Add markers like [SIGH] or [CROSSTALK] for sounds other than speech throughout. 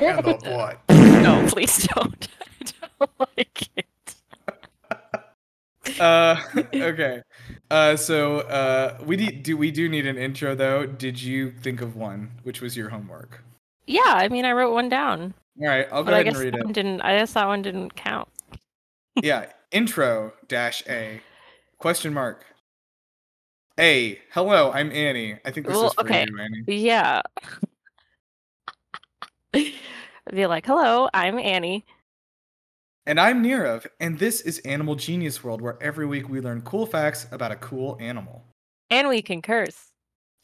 pinky and. [LAUGHS] No, please don't. [LAUGHS] I don't like it. [LAUGHS] Uh, okay. Uh, so uh, we need, do we do need an intro though? Did you think of one? Which was your homework? Yeah, I mean, I wrote one down, All right, I'll go but I ahead and guess read that it. one didn't. I guess that one didn't count. yeah intro dash a question mark a hello i'm annie i think this Well, is for okay. you annie Yeah. Be like, "Hello, I'm Annie." and i'm nirav and this is animal genius world where every week we learn cool facts about a cool animal And we can curse.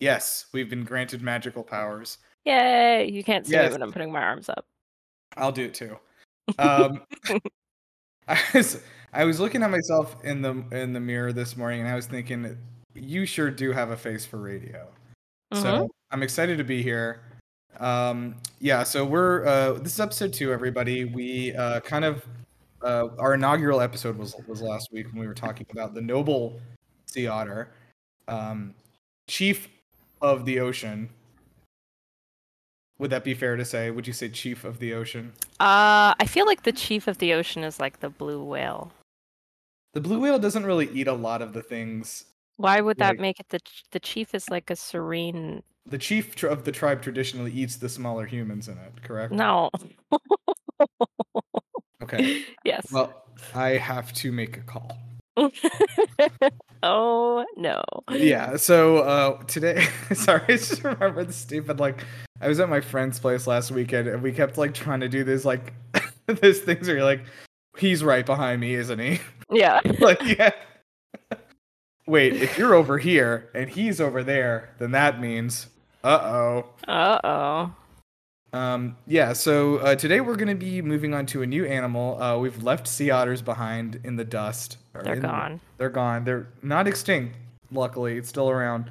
yes we've been granted magical powers Yay! You can't see Yes. it when I'm putting my arms up. i'll do it too [LAUGHS] um [LAUGHS] i was i was looking at myself in the in the mirror this morning and i was thinking you sure do have a face for radio Mhm. So I'm excited to be here. Um, yeah, so we're uh, this is episode two, everybody. We uh, kind of uh, our inaugural episode was was last week when we were talking about the noble sea otter, um, chief of the ocean. Would that be fair to say? Would you say chief of the ocean? Uh, I feel like the chief of the ocean is like the blue whale. The blue whale doesn't really eat a lot of the things. Why would that Like- make it the the chief is like a serene? The chief of the tribe traditionally eats the smaller humans in it. Correct. No. Okay. [LAUGHS] yes. Well, I have to make a call. [LAUGHS] oh no. yeah so uh today [LAUGHS] sorry i just remember the stupid like i was at my friend's place last weekend and we kept like trying to do this like this things where you're like he's right behind me isn't he Yeah. like yeah wait if you're over here and he's over there then that means uh-oh Uh oh. um yeah so uh, today we're going to be moving on to a new animal uh we've left sea otters behind in the dust They're in gone. they're gone. They're not extinct, luckily. It's still around.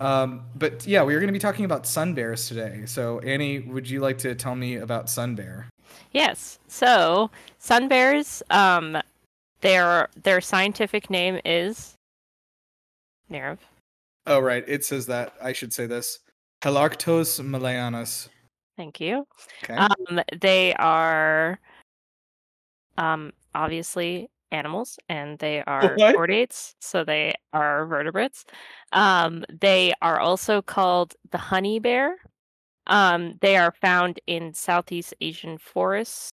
Um, but yeah, we are going to be talking about sun bears today. So Annie, would you like to tell me about sun bear? Yes. So sun bears, um, their their scientific name is Nirav. Oh right, it says that. I should say this. Helarctos malayanus. Thank you. Okay. Um, they are um obviously animals and they are [LAUGHS] What? chordates, so they are vertebrates. Um, they are also called the honey bear. Um, they are found in Southeast Asian forests,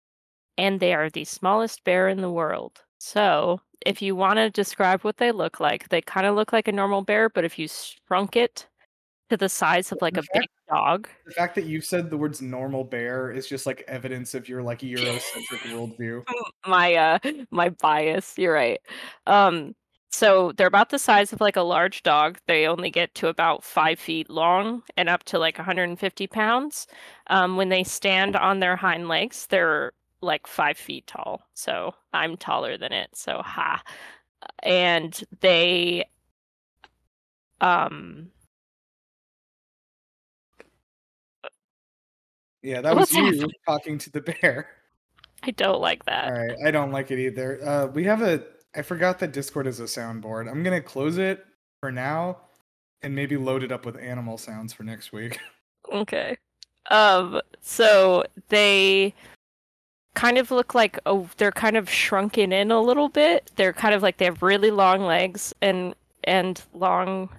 and they are the smallest bear in the world. So, if you want to describe what they look like, they kind of look like a normal bear, but if you shrunk it to the size of like a big dog, the fact that you said the words normal bear is just like evidence of your like Eurocentric worldview. [LAUGHS] my uh my bias you're right. Um so they're about the size of like a large dog. They only get to about five feet long and up to like 150 pounds. Um when they stand on their hind legs they're like five feet tall. So i'm taller than it so ha. And they um Yeah, that was you [LAUGHS] happening? talking to the bear. i don't like that All right, I don't like it either. Uh, we have a. I forgot that Discord is a soundboard. I'm gonna close it for now, and maybe load it up with animal sounds for next week. [LAUGHS] Okay. Um so they kind of look like oh they're kind of shrunken in a little bit. They're kind of like they have really long legs and and long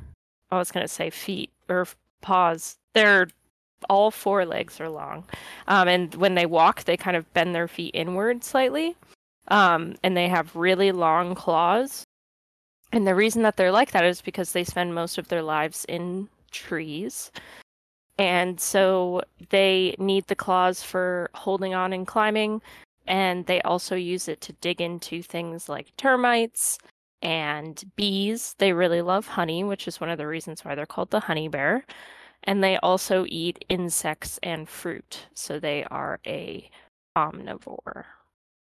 I was going to say feet or paws. They're all four legs are long. Um and when they walk they kind of bend their feet inward slightly. Um and they have really long claws. And the reason that they're like that is because they spend most of their lives in trees and so they need the claws for holding on and climbing and they also use it to dig into things like termites and bees they really love honey which is one of the reasons why they're called the honey bear and they also eat insects and fruit so they are a omnivore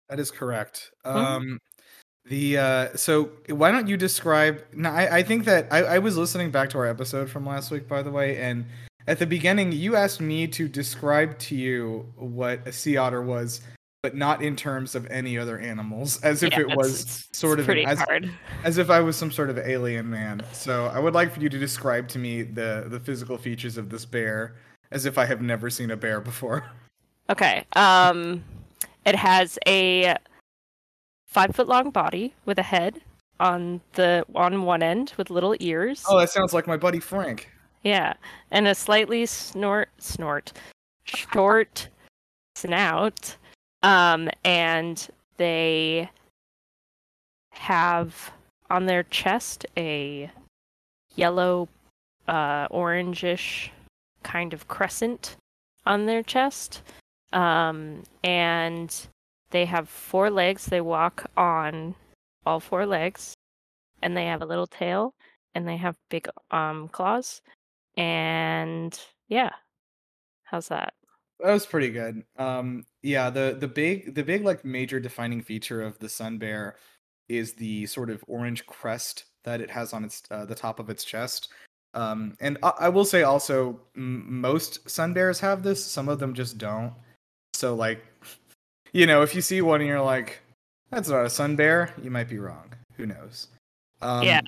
That is correct. Mhm. Um, the uh, so why don't you describe? No, I, I think that I, I was listening back to our episode from last week, by the way, and at the beginning you asked me to describe to you what a sea otter was, but not in terms of any other animals, as if Yeah, it was it's- sort it's of pretty as, as if I was some sort of alien man. So I would like for you to describe to me the the physical features of this bear, as if I have never seen a bear before. Okay. Um, it has a five foot long body with a head on the on one end with little ears. Oh, that sounds like my buddy Frank. Yeah, and a slightly snort snort short snout. Um, and they have on their chest a yellow, uh, orangish kind of crescent on their chest. Um, and they have four legs. They walk on all four legs, and they have a little tail, and they have big um claws. And yeah, how's that? That was pretty good. Um, yeah, the the big the big like major defining feature of the sun bear is the sort of orange crest that it has on its uh, the top of its chest. Um, and I, I will say also, m- most sun bears have this. Some of them just don't. So like, [LAUGHS] you know, if you see one and you're like, "That's not a sun bear," you might be wrong. Who knows? Um, Yeah.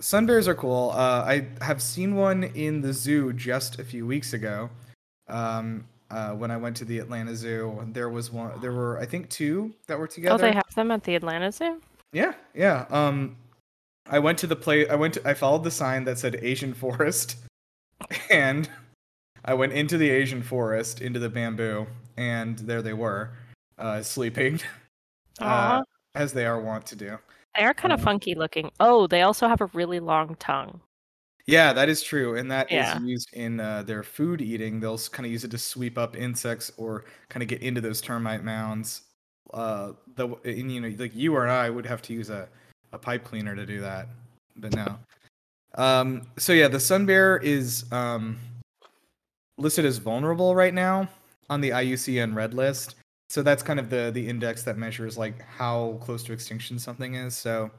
sun bears are cool. Uh, I have seen one in the zoo just a few weeks ago. Um, uh, when I went to the Atlanta Zoo, there was one. There were, I think, two that were together. Oh, they have them at the Atlanta Zoo. Yeah, yeah. Um, I went to the play. I went. To, I followed the sign that said Asian forest, [LAUGHS] and I went into the Asian forest, into the bamboo, and there they were, uh, sleeping, [LAUGHS] uh, as they are wont to do. they are kind of um, funky looking. Oh, they also have a really long tongue. Yeah, that is true, and that is Yeah. used in uh, their food eating. They'll kind of use it to sweep up insects or kind of get into those termite mounds. Uh, the and, you know, like you or I would have to use a, a pipe cleaner to do that, but no. Um, so yeah, the sun bear is um, listed as vulnerable right now on the IUCN Red List. So that's kind of the the index that measures like how close to extinction something is. So,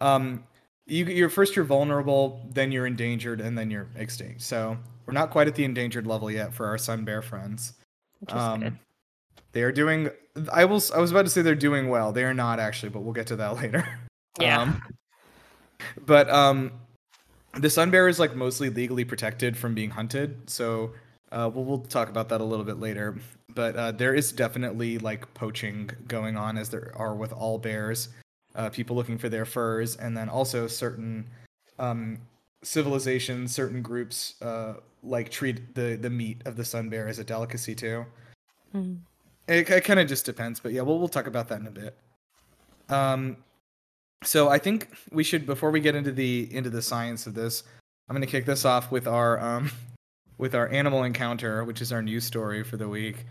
um, you you're first you're vulnerable, then you're endangered, and then you're extinct. So we're not quite at the endangered level yet for our sun bear friends. Good. They are doing. I will. s- I was about to say they're doing well. They are not actually, but we'll get to that [LAUGHS] later. Yeah. Um, but um, the sun bear is like mostly legally protected from being hunted. So uh, we'll we'll talk about that a little bit later. But uh, there is definitely like poaching going on, as there are with all bears. Uh, people looking for their furs, and then also certain um, civilizations, certain groups uh, like treat the the meat of the sun bear as a delicacy too. Mm. It, it kind of just depends, but yeah, we'll we'll talk about that in a bit. Um, so I think we should before we get into the into the science of this, I'm gonna kick this off with our um [LAUGHS] with our animal encounter, which is our news story for the week.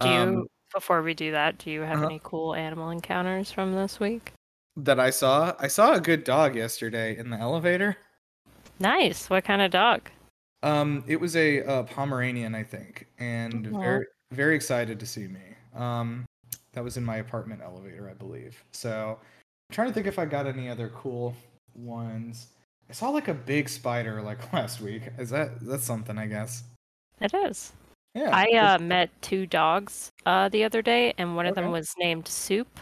Do you, Um, before we do that, do you have uh-huh. any cool animal encounters from this week? That I saw? I saw a good dog yesterday in the elevator. Nice. What kind of dog? Um, it was a, uh Pomeranian, I think, and very very excited to see me. Um, that was in my apartment elevator, I believe. So, I'm trying to think if I got any other cool ones. I saw like a big spider like [LAUGHS] last week. Is that that's something? I guess. It is. Yeah. I uh, met two dogs uh, the other day, and one of them was named Soup,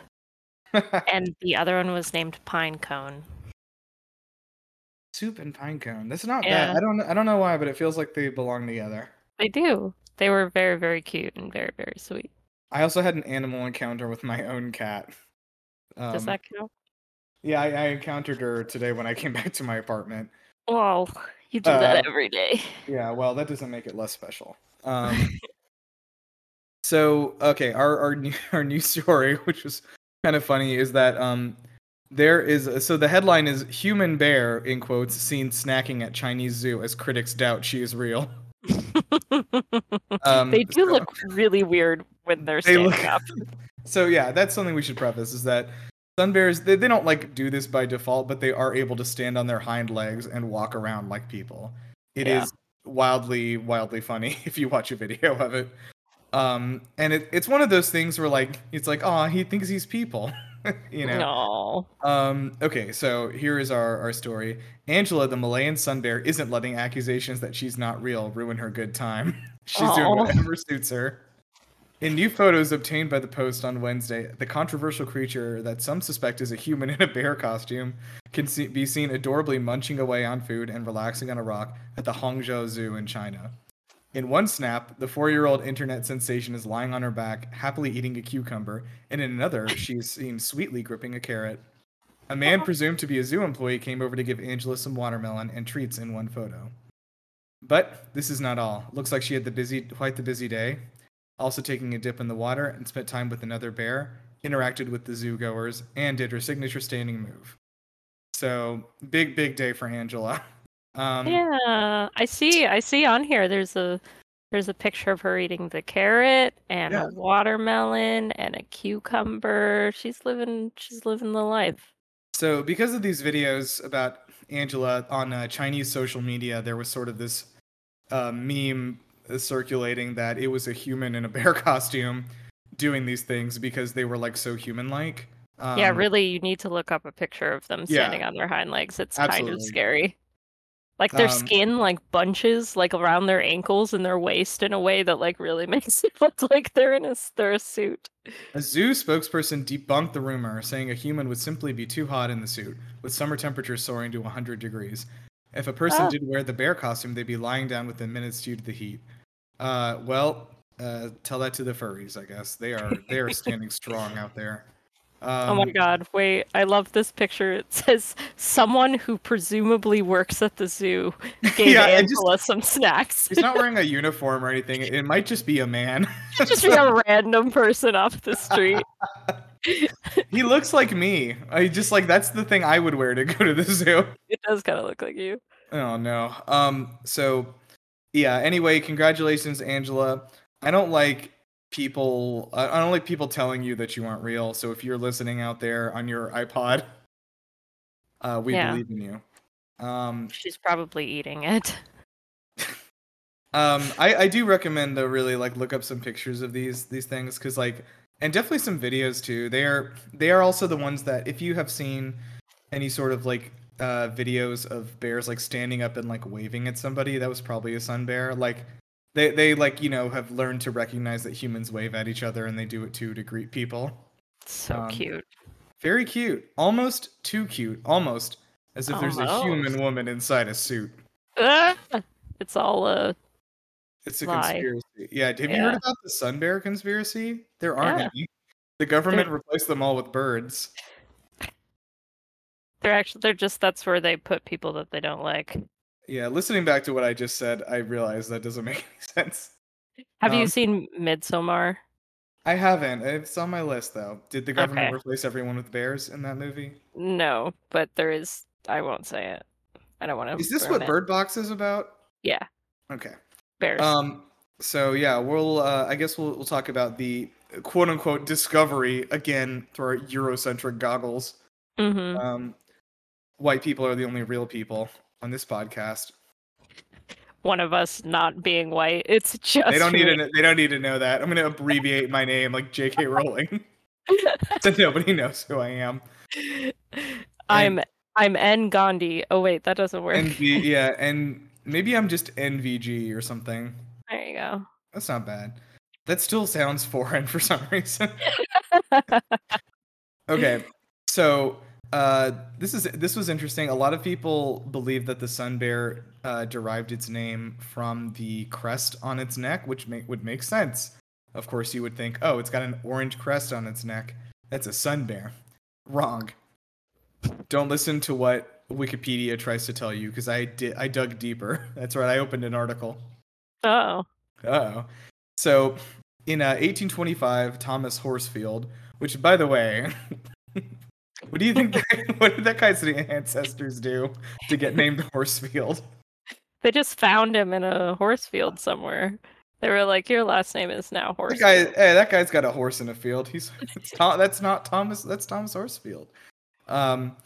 and the other one was named Pine Cone. soup and pine cone. That's not Yeah. bad. I don't I don't know why, but it feels like they belong together. They do. They were very, very cute and very, very sweet. I also had an animal encounter with my own cat. Does Um, that count? Yeah, I, I encountered her today when I came [LAUGHS] back to my apartment. Well, you do Uh, that every day. Yeah, well, that doesn't make it less special. [LAUGHS] Um, so okay, our our new, [LAUGHS] our news story, which was kind of funny, is that um, there is so the headline is "Human bear" in quotes seen snacking at Chinese zoo as critics doubt she is real. [LAUGHS] Um, they do so- look really weird when they're They standing up. [LAUGHS] So yeah, that's something we should preface is that sun bears they, they don't like do this by default, but they are able to stand on their hind legs and walk around like people. It is Yeah. wildly wildly funny [LAUGHS] if you watch a video of it. Um, and it, it's one of those things where like it's like, oh, he thinks he's people, [LAUGHS] you know. No. Um, okay, so here is our, our story. Angela, the Malayan sun bear, isn't letting accusations that she's not real ruin her good time. [LAUGHS] she's doing whatever suits her. In new photos obtained by the Post on Wednesday, the controversial creature that some suspect is a human [LAUGHS] in a bear costume can see, be seen adorably munching away on food and relaxing on a rock at the Hangzhou Zoo in China. In one snap, the four year old internet sensation is lying on her back, happily eating a cucumber, and in another, [LAUGHS] she is seen sweetly gripping a carrot. A man [LAUGHS] presumed to be a zoo employee came over to give Angela some watermelon and treats in one photo. But this is not all. Looks like she had the busy, quite the busy day. Also taking a dip in the water and spent time with another bear, interacted with the zoo goers, and did her signature standing move. So big, big day for Angela. [LAUGHS] Um, Yeah, I see. I see on here. There's a there's a picture of her eating the carrot and Yeah. a watermelon and a cucumber. She's living. She's living the life. So, because of these videos about Angela on uh, Chinese social media, there was sort of this uh, meme circulating that it was a human in a bear [LAUGHS] costume doing these things because they were like so human-like. Um, yeah, really. You need to look up a picture of them Yeah. standing on their hind legs. It's kind of scary. Like their Um, skin like bunches like around their ankles and their waist in a way that like really [LAUGHS] makes it look like they're in a they're a suit. A zoo spokesperson debunked the rumor, saying a human would simply be too hot in the suit, with summer temperatures soaring to 100 degrees. If a person Ah. did wear the bear costume, they'd be lying down within minutes due to the heat. Uh, well, uh, tell that to the furries, I guess. They are they are standing strong out there. Um, oh my god, wait, I love this picture. It says someone who presumably works at the zoo [LAUGHS] gave Yeah, I just- Angela some snacks. He's not wearing a uniform or anything. It might just be a man. [LAUGHS] Just be a random person off the street. [LAUGHS] he looks like me. I just like that's the thing I would wear to go to the zoo. It does kind of look like you. Oh no. Um. So, yeah. Anyway, congratulations, Angela. I don't like people. I don't like people telling you that you aren't real. So if you're listening out there on your iPod, uh, we Yeah. believe in you. Um. She's probably eating it. [LAUGHS] Um. I I do recommend though. Really like look up some pictures of these these things because like and definitely some videos too. They are they are also the ones that if you have seen any sort of like uh videos of bears like standing up and like waving at somebody, that was probably a sun bear. Like they they like you know have learned to recognize that humans wave at each other and they do it too to greet people. So Um, cute. Very cute, almost too cute, almost as if there's a human woman inside a suit. Ah! It's all uh It's a Lie. conspiracy. Yeah, have you heard about the sun bear conspiracy? There aren't Yeah. any. The government replaced them all with birds. they're actually they're just that's where they put people that they don't like. Yeah, listening back to what I just said, I realized that doesn't [LAUGHS] make any sense. Have Um, you seen Midsommar? I haven't. It's on my list though. Did the government Okay. replace everyone with bears in that movie? No, but there is. I won't say it. I don't want to. Is this what Bird Box is about? Yeah, Okay. bears. Um. So yeah, we'll. Uh, I guess we'll we'll talk about the quote unquote discovery again through our Eurocentric goggles. hmm Um, white people are the only real people on this podcast. One of us not being white. It's just. They don't need me. to. They don't need to know that. I'm gonna abbreviate my name like J.K. [LAUGHS] Rowling, so [LAUGHS] nobody knows who I am. I'm I'm N Gandhi. Oh wait, that doesn't work. NV, [LAUGHS] yeah, and maybe I'm just NVG or something. There you go. That's not bad. That still sounds foreign for some reason. okay, so uh, this is this was interesting. A lot of people believe that the sun bear uh, derived its name from the crest on its neck, which make, would make sense. Of course, you would think, oh, it's got an orange crest on its neck. That's a sun bear. Wrong. Don't listen to what Wikipedia tries to tell you, because I did. I dug deeper. [LAUGHS] That's right. I opened an article. oh. Oh. So, in uh, 1825, Thomas Horsfield, which, by the way, [LAUGHS] what do you think? [LAUGHS] what did that guy's ancestors do to get named Horsefield? They just found him in a horse field somewhere. They were like, "Your last name is now That horse." guy, hey, that guy's got a horse in a field. He's it's Tom, that's not Thomas. That's Thomas Horsefield. Um,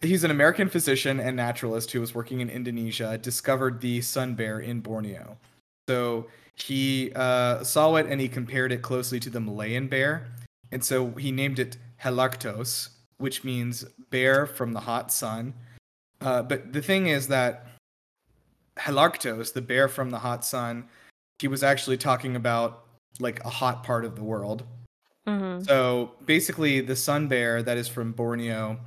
he's an American physician and naturalist who was working in Indonesia. Discovered the sun bear in Borneo. So he uh, saw it and he compared it closely to the Malayan bear, and so he named it Helarctos, which means bear from the hot sun. Uh, but the thing is that Helarctos, the bear from the hot sun, he was actually talking about like a hot part of the world. hmm So basically, the sun bear that is from Borneo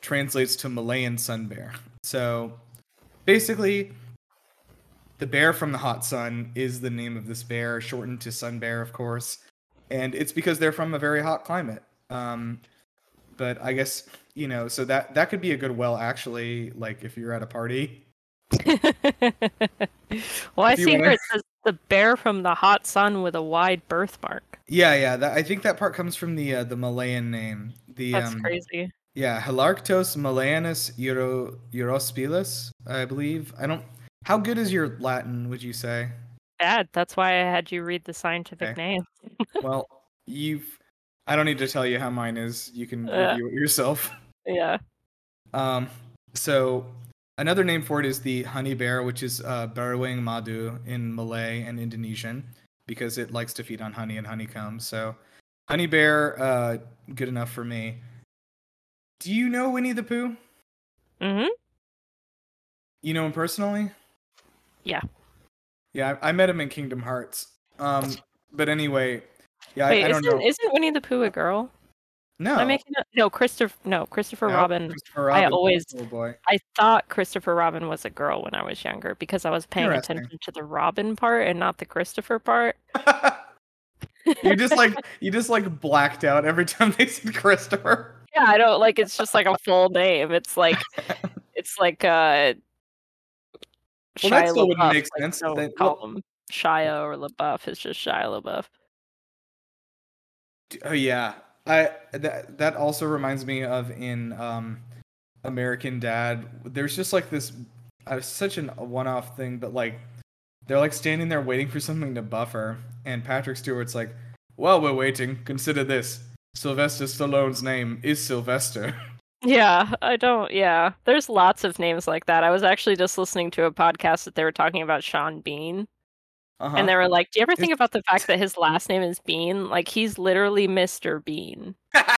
translates to Malayan sun bear. So basically, the bear from the hot sun is the name of this bear, shortened to sun bear, of course, and it's because they're from a very hot climate. Um, but I guess you know, so that that could be a good well actually, like if you're at a party. [LAUGHS] well, I see it says the bear from the hot sun with a wide birthmark. Yeah, yeah. That, I think that part comes from the uh, the Malayan name. The That's um, crazy. Yeah, Helarctos Malayanus Euro Euryspilus, I believe. I don't. How good is your Latin? Would you say? Bad. That's why I had you read the scientific Okay. name. [LAUGHS] well, you've. I don't need to tell you how mine is. You can Yeah. review it yourself. Yeah. Um, so another name for it is the honey bear, which is uh, Beruang Madu in Malay and Indonesian, because it likes to feed on honey and honeycomb. So, honey bear, uh, good enough for me. Do you know Winnie the Pooh? Mm-hmm. You know him personally? Yeah. Yeah, I, I met him in Kingdom Hearts. Um, but anyway, yeah, Wait, I, I don't isn't know. isn't Winnie the Pooh a girl? no, Am I making up? No, Christopher. No, Christopher No, Robin. Christopher I always- oh. I thought Christopher Robin was a girl when I was younger because I was paying attention to the Robin part and not the Christopher part. [LAUGHS] you just like you just like blacked out every time they said Christopher. Yeah, I don't like. It's just like a full name. It's like [LAUGHS] it's like uh. Well, that Shia still wouldn't LaBeouf, make like, sense, Don't call well- him Shia or LaBeouf. It's just Shia LaBeouf. Oh yeah, I that that also reminds me of in um, American Dad. There's just like this, uh, such an, a one-off thing, but like they're like standing there waiting for something to buffer, and Patrick Stewart's like, "While we're waiting, consider this: Sylvester Stallone's name is Sylvester." [LAUGHS] Yeah, I don't. Yeah, there's lots of names like that. I was actually just listening to a podcast that they were talking about Sean Bean, Uh-huh. and they were like, "Do you ever think about the fact that his last name is Bean? Like he's literally Mr. Bean." [LAUGHS] I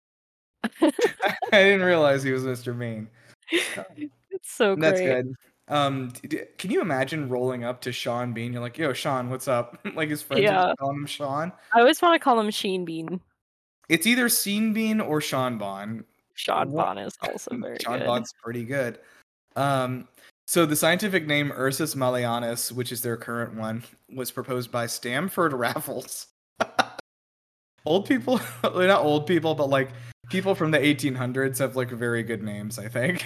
didn't realize he was Mr. Bean. It's so great. That's good. Um, d- can you imagine rolling up to Sean Bean? You're like, "Yo, Sean, what's up?" [LAUGHS] like his friends Yeah. just calling him Sean. I always want to call him Sheen Bean. It's either Scene Bean or Sean Bon. Sean Bon is also [LAUGHS] very good. Sean good. Bon's pretty good. Um, so the scientific name Ursus Malayanus, which is their current one, was proposed by Stamford Raffles. [LAUGHS] old people, [LAUGHS] not old people, but like people from the 1800s have like very good names. I think.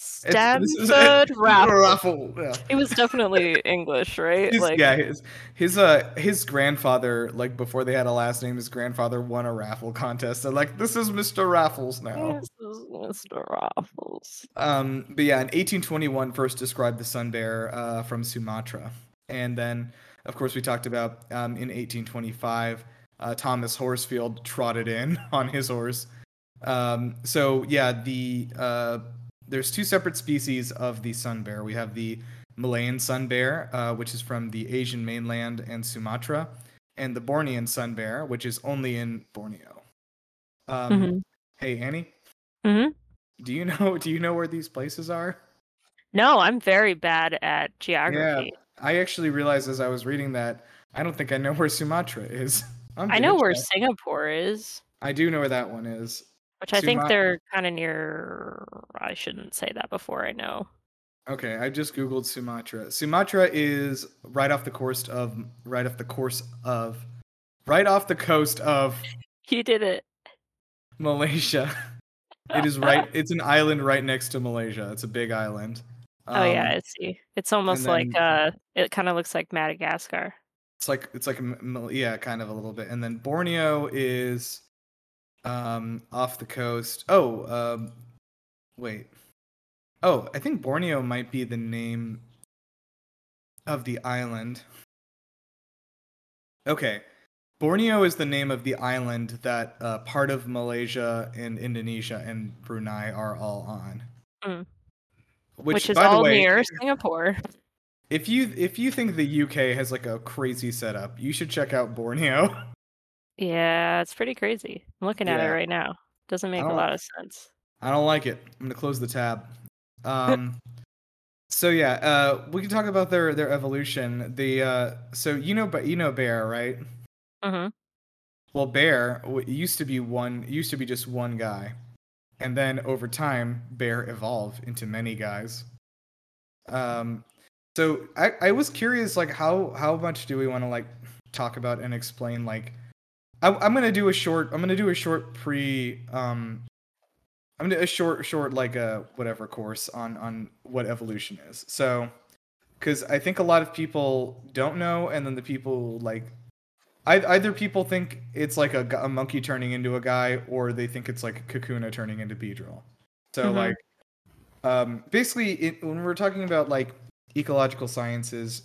Stanford [LAUGHS] Raffles. Raffle, yeah. He was definitely English, right? His, like, yeah, his his uh his grandfather, like before they had a last name, his grandfather won a raffle contest. They're like, this is Mr. Raffles now. this is Mr. Raffles. Um, but yeah, in 1821, first described the sun bear uh, from Sumatra, and then, of course, we talked about um, in 1825, uh, Thomas Horsfield trotted in [LAUGHS] on his horse. Um, so yeah, the uh, there's two separate species of the sun bear. We have the Malayan sun bear, uh, which is from the Asian mainland and Sumatra, and the Bornean sun bear, which is only in Borneo. Um, Mhm. Hey Annie, Mhm. do you [LAUGHS] know do you know where these places are? No, I'm very bad at geography. Yeah, I actually realized as I was reading that I don't think I know where Sumatra is. [LAUGHS] I'm know where. Singapore is, I do know where that one is. Which I think they're kind of near. I shouldn't say that before I know. Okay, I just googled Sumatra. Sumatra is right off the coast of right off the course of right off the coast of [LAUGHS] You did it. Malaysia. [LAUGHS] it is right it's an island right next to Malaysia. It's a big island. oh yeah, Um, I see. It's almost then- like uh, it kind of looks like Madagascar. It's like it's like a m- m- yeah, kind of a little bit. And then Borneo is um off the coast. Oh, um wait. Oh, I think Borneo might be the name of the island. Okay. Borneo is the name of the island that uh, part of Malaysia and Indonesia and Brunei are all on. Mm. Which, Which, is all way, near Singapore. if you if you think the UK has like a crazy setup, you should check out Borneo. [LAUGHS] Yeah, it's pretty crazy. I'm looking at it right now. Doesn't make a lot of sense. I don't like it. I'm gonna close the tab. [LAUGHS] Um, so yeah, uh, we can talk about their their evolution. The uh, so you know, but you know Bear, right? hmm Well, Bear used to be one, used to be just one guy, and then over time, Bear evolved into many guys. Um, So I, I was curious, like how how much do we want to like talk about and explain like I, I'm gonna do a short I'm gonna do a short pre um I'm gonna a short short like a whatever course on on what evolution is. So because I think a lot of people don't know, and then the people like either people think it's like a, a monkey turning into a guy, or they think it's like Kakuna turning into Beedrill. So mm-hmm. like, um, basically, it, when we're talking about like ecological sciences,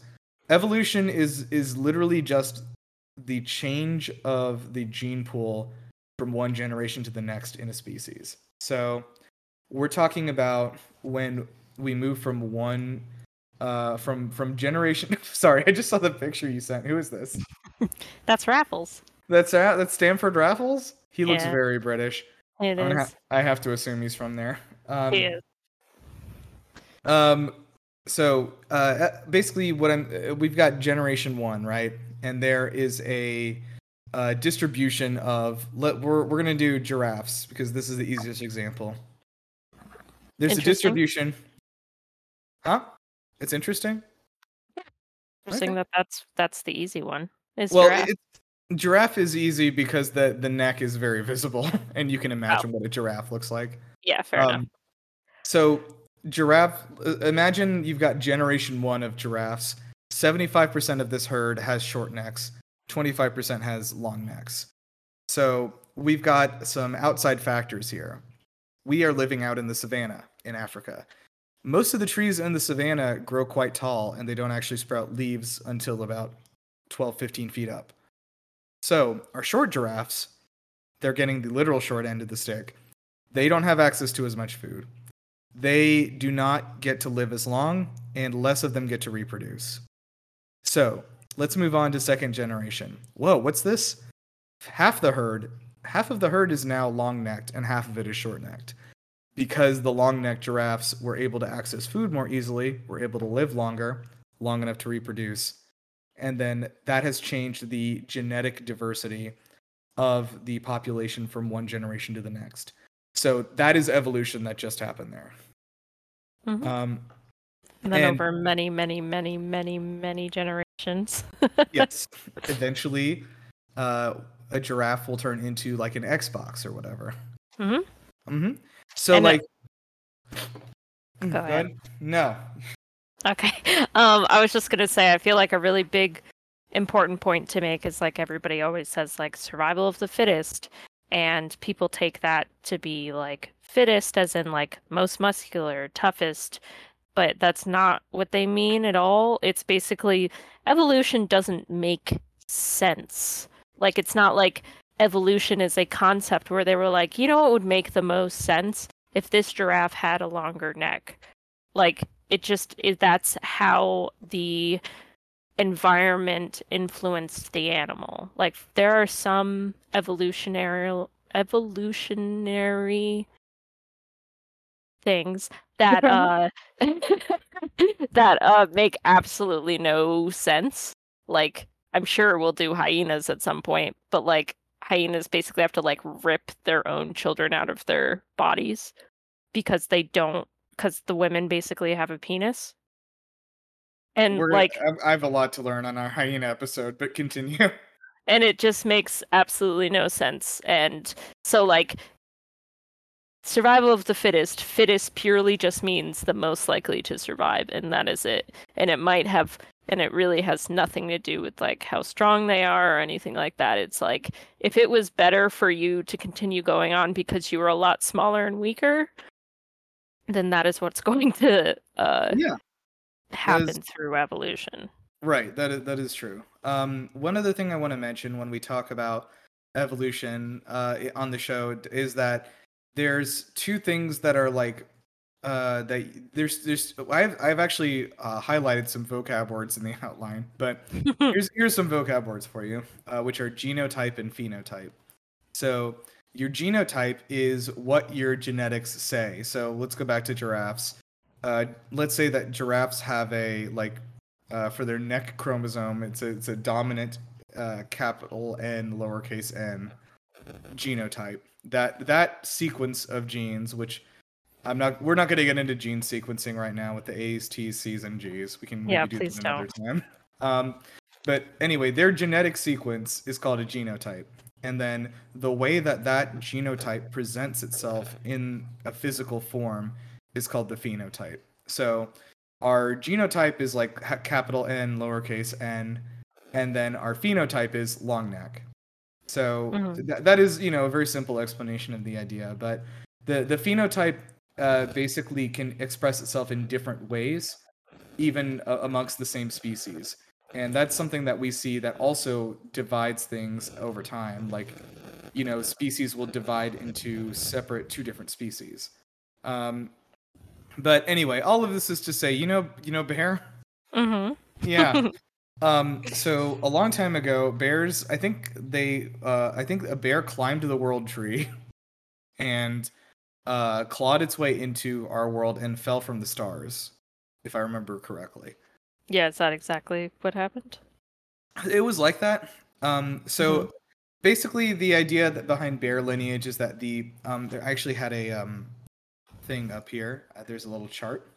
evolution is is literally just the change of the gene pool from one generation to the next in a species. So we're talking about when we move from one uh from from generation [LAUGHS] sorry i just saw the picture you sent. Who is this? [LAUGHS] That's raffles. That's uh, that's stanford raffles? He looks very british. It is. Ha- i have to assume he's from there. Um, he is. um so uh basically what i'm uh, we've got generation one right and there is a uh, distribution of let we're, we're gonna do giraffes because this is the easiest example there's a distribution huh it's interesting. Interesting okay. that that's that's the easy one. Is well, giraffe. giraffe is easy because the the neck is very visible, [LAUGHS] and you can imagine oh. what a giraffe looks like. Yeah, fair um, enough. So giraffe. Uh, imagine you've got generation one of giraffes. Seventy-five percent of this herd has short necks. Twenty-five percent has long necks. So we've got some outside factors here. We are living out in the savannah in Africa most of the trees in the savannah grow quite tall and they don't actually sprout leaves until about 12 15 feet up so our short giraffes they're getting the literal short end of the stick they don't have access to as much food they do not get to live as long and less of them get to reproduce so let's move on to second generation whoa what's this half the herd half of the herd is now long necked and half of it is short necked because the long necked giraffes were able to access food more easily, were able to live longer, long enough to reproduce. And then that has changed the genetic diversity of the population from one generation to the next. So that is evolution that just happened there. Mm-hmm. Um, and then and, over many, many, many, many, many generations. [LAUGHS] yes. Eventually, uh, a giraffe will turn into like an Xbox or whatever. Mm-hmm. Mm-hmm. So and like, go, go ahead. No. Okay. [LAUGHS] Um, I was just gonna say, I feel like a really big, important point to make is like everybody always says like survival of the fittest, and people take that to be like fittest as in like most muscular, toughest, but that's not what they mean at all. It's basically evolution doesn't make sense. Like it's not like evolution is a concept where they were like, you know what would make the most sense if this giraffe had a longer neck. Like it just is that's how the environment influenced the animal. Like there are some evolutionary evolutionary things that uh [LAUGHS] that uh make absolutely no sense. Like I'm sure we'll do hyenas at some point, but like hyenas basically have to like rip their own children out of their bodies because they don't because the women basically have a penis and We're, like I have a lot to learn on our hyena episode, but continue. And it just makes absolutely no sense. And so like survival of the fittest, fittest purely just means the most likely to survive, and that is it. And it might have and it really has nothing to do with like how strong they are or anything like that. It's like if it was better for you to continue going on because you were a lot smaller and weaker then that is what's [LAUGHS] going to uh yeah. Happen is, through evolution. Right. That is that is true. Um one other thing i want to mention when we talk about evolution uh on the show is that there's two things that are like uh, that there's there's I've I've actually uh, highlighted some vocab words in the [LAUGHS] outline, but [LAUGHS] here's here's some vocab words for you, uh, which are genotype and phenotype. So your genotype is what your genetics say. So let's go back to giraffes. Uh, let's say that giraffes have a like uh, for their neck chromosome, it's a it's a dominant uh, capital N lowercase n genotype. That that sequence of genes, which I'm not. We're not going to get into gene sequencing right now with the A's, T's, C's, and G's. We can maybe Yeah, do please that another time. Um, but anyway, their genetic sequence is called a genotype, and then the way that that genotype presents itself in a physical form is called the phenotype. So our genotype is like capital N, lowercase n, and then our phenotype is long neck. So Mhm. th- that is, you know, a very simple explanation of the idea. But the the phenotype uh, basically can express itself in different ways, even uh, amongst the same species. And that's something that we see that also divides things over time. Like, you know, species will divide into separate two different species. Um, but anyway, all of this is to say, you know, you know, bear. Mm-hmm. Yeah. [LAUGHS] um. So a long time ago, bears. I think they. Uh. I think a bear climbed the world tree, [LAUGHS] and uh, clawed its way into our world and fell from the stars, if I remember correctly. Yeah, is that exactly what happened? It was like that. Um, so basically, the idea that behind bear lineage is that the um, they actually had a um, thing up here. Uh, there's a little chart.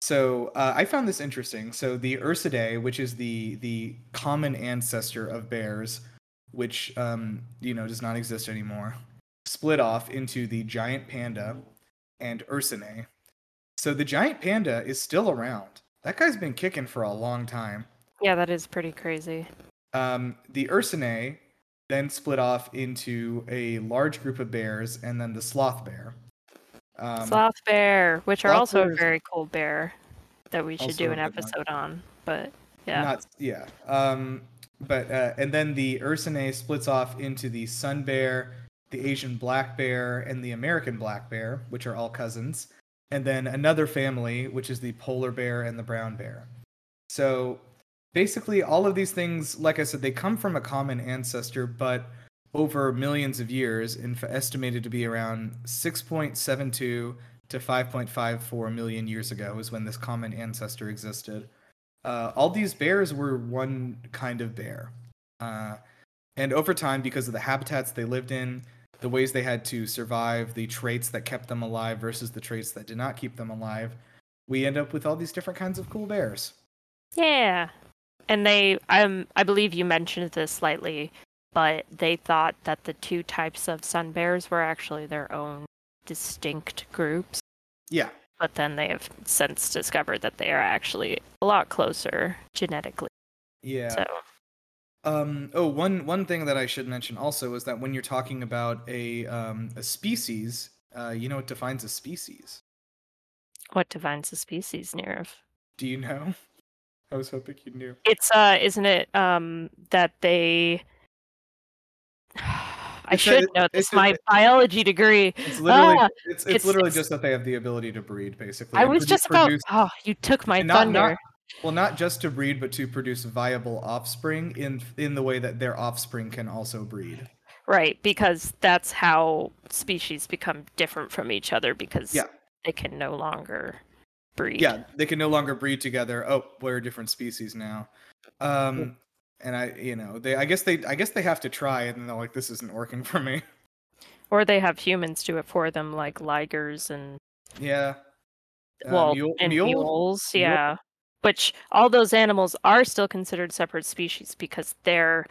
So uh, I found this interesting. So the Ursidae, which is the the common ancestor of bears, which um, you know does not exist anymore, split off into the giant panda and Ursinae. So the giant panda is still around. That guy's been kicking for a long time. Yeah, that is pretty crazy. Um, the Ursinae then split off into a large group of bears and then the sloth bear. Um, Sloth bear, which are also a very cool bear that we should do an episode on. But yeah, Not yeah. Um, but uh, and then the Ursinae splits off into the sun bear, the Asian black bear, and the American black bear, which are all cousins, and then another family, which is the polar bear and the brown bear. So basically, all of these things, like I said, they come from a common ancestor, but over millions of years, and estimated to be around 6.72 to 5.54 million years ago, is when this common ancestor existed uh, all these bears were one kind of bear. Uh, and over time, because of the habitats they lived in, the ways they had to survive, the traits that kept them alive versus the traits that did not keep them alive, we end up with all these different kinds of cool bears. yeah. And they, um, I believe you mentioned this slightly, but they thought that the two types of sun bears were actually their own distinct groups. Yeah. But then they have since discovered that they are actually a lot closer genetically. Yeah. So Um, oh, one one thing that I should mention also is that when you're talking about a um, a species, uh, you know what defines a species? what defines a species, Nirav? Do you know? [LAUGHS] I was hoping you knew. It's uh, isn't it um that they? I It's should it- know it's this. a- My biology degree. It's literally Ah, it's, it's it's- literally it's- just that they have the ability to breed, basically. I was produ- just about. produce- Oh, you took my not- thunder. not- well, not just to breed, but to produce viable offspring in in the way that their offspring can also breed. Right, because that's how species become different from each other because Yeah. they can no longer breed. Yeah, they can no longer breed together. Oh, we're different species now. Um, and I, you know, they. I guess they. I guess they have to try, and they're like, "This isn't working for me." [LAUGHS] Or they have humans do it for them, like ligers and Yeah. Uh, well, mule- and mule- mules. mule- Yeah, which all those animals are still considered separate species because their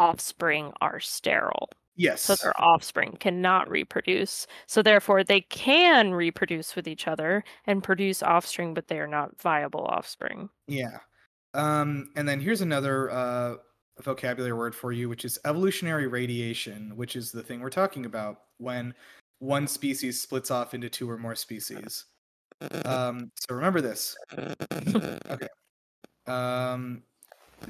offspring are sterile. Yes. So their offspring cannot reproduce. So therefore, they can reproduce with each other and produce offspring, but they are not viable offspring. Yeah. Um, and then here's another uh, vocabulary word for you, which is evolutionary radiation, which is the thing we're talking about when one species splits off into two or more species. Um, so remember this. okay. Um,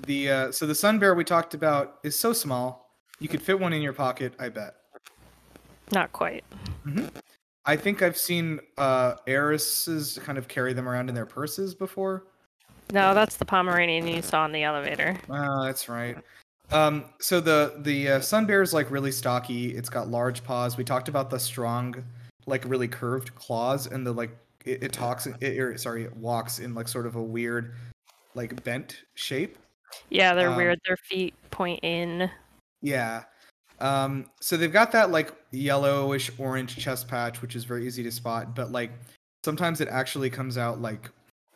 the uh, so the sun bear we talked about is so small you could fit one in your pocket. I bet. Not quite. I think I've seen uh, heiresses kind of carry them around in their purses before. No, that's the Pomeranian you saw in the elevator. Oh, that's right. Um, so the the uh, sun bear is like really stocky. It's got large paws. We talked about the strong, like really curved claws, and the like. It, it talks. It, or, sorry, it walks in like sort of a weird, like bent shape. Yeah, they're Um, weird. Their feet point in. Yeah. Um, so they've got that like yellowish orange chest patch, which is very easy to spot, but like sometimes it actually comes out like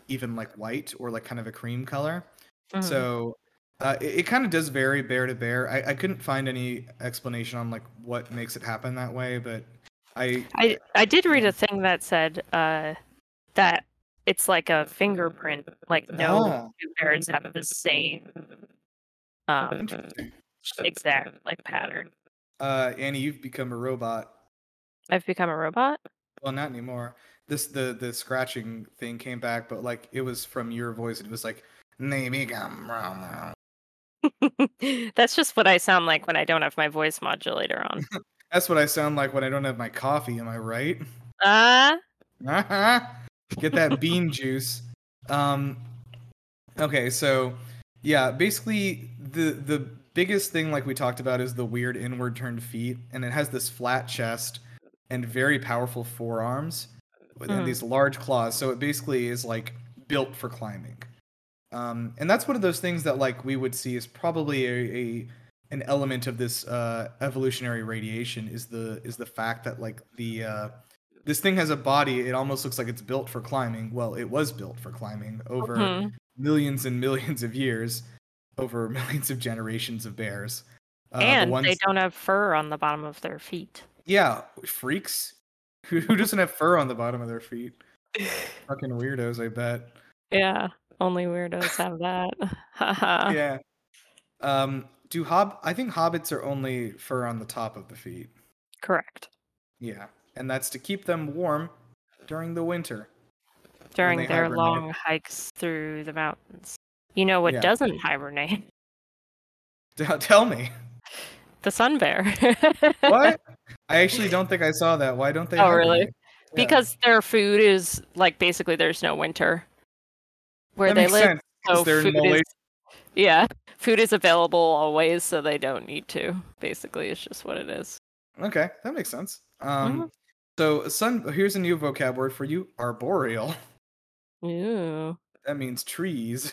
even like white or like kind of a cream color. Mhm. So uh, it, it kind of does vary bear to bear. I, I couldn't find any explanation on like what makes it happen that way, but I I I did read a thing that said uh, that it's like a fingerprint. Like no Ah. two have the same um, exact like pattern. Uh, Annie, you've become a robot. I've become a robot. Well, not anymore. This the the scratching thing came back, but like it was from your voice. It was like "They become robot." That's just what I sound like when I don't have my voice modulator on. [LAUGHS] That's what I sound like when I don't have my coffee. Am I right? Ah, Uh-huh. [LAUGHS] Get that bean juice. Um okay, so yeah, basically the the biggest thing like we talked about is the weird inward turned feet and it has this flat chest and very powerful forearms with- and Mhm. these large claws. So it basically is like built for climbing. Um and that's one of those things that like we would see is probably a, a an element of this uh evolutionary radiation is the is the fact that like the uh this thing has a body it almost looks like it's built for climbing well it was built for climbing over mhm. millions and millions of years over [LAUGHS] millions of generations of bears uh, the and ones- they don't have fur on the bottom of their feet. Yeah freaks [LAUGHS] who, who doesn't have fur on the bottom of their feet [LAUGHS] fucking weirdos i bet Yeah, only weirdos have that. [LAUGHS] Yeah um do hob i think hobbits are only fur on the top of the feet Correct. yeah and that's to keep them warm during the winter During their hibernate. long hikes through the mountains. You know what Yeah. doesn't hibernate? Tell me The sun bear. [LAUGHS] what i actually don't think i saw that why don't they Oh, really? Yeah. because their food is like basically there's no winter where that they live. sense, So food Malay- is, yeah, food is available always, so they don't need to. Basically, it's just what it is. Okay, that makes sense. Mm-hmm. Um, so sun. Here's a new vocab word for you: arboreal. Ooh. That means trees.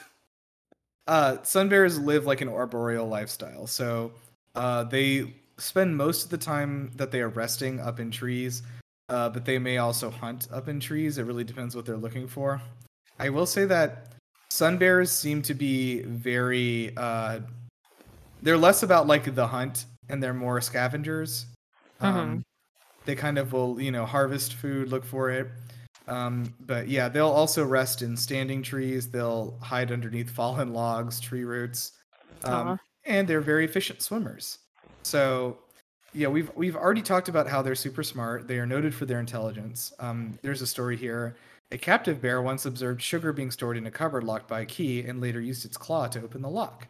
Uh, sun bears live like an arboreal lifestyle. So, uh, they spend most of the time that they are resting up in trees, uh, but they may also hunt up in trees. It really depends what they're looking for. I will say that sun bears seem to be very. Uh, they're less about like the hunt, and they're more scavengers. Um, They kind of will, you know, harvest food, look for it. Um, but yeah, they'll also rest in standing trees. They'll hide underneath fallen logs, tree roots, um, Aw. And they're very efficient swimmers. So, yeah, we've we've already talked about how they're super smart. They are noted for their intelligence. Um, there's a story here. A captive bear once observed sugar being stored in a cupboard locked by a key, and later used its claw to open the lock.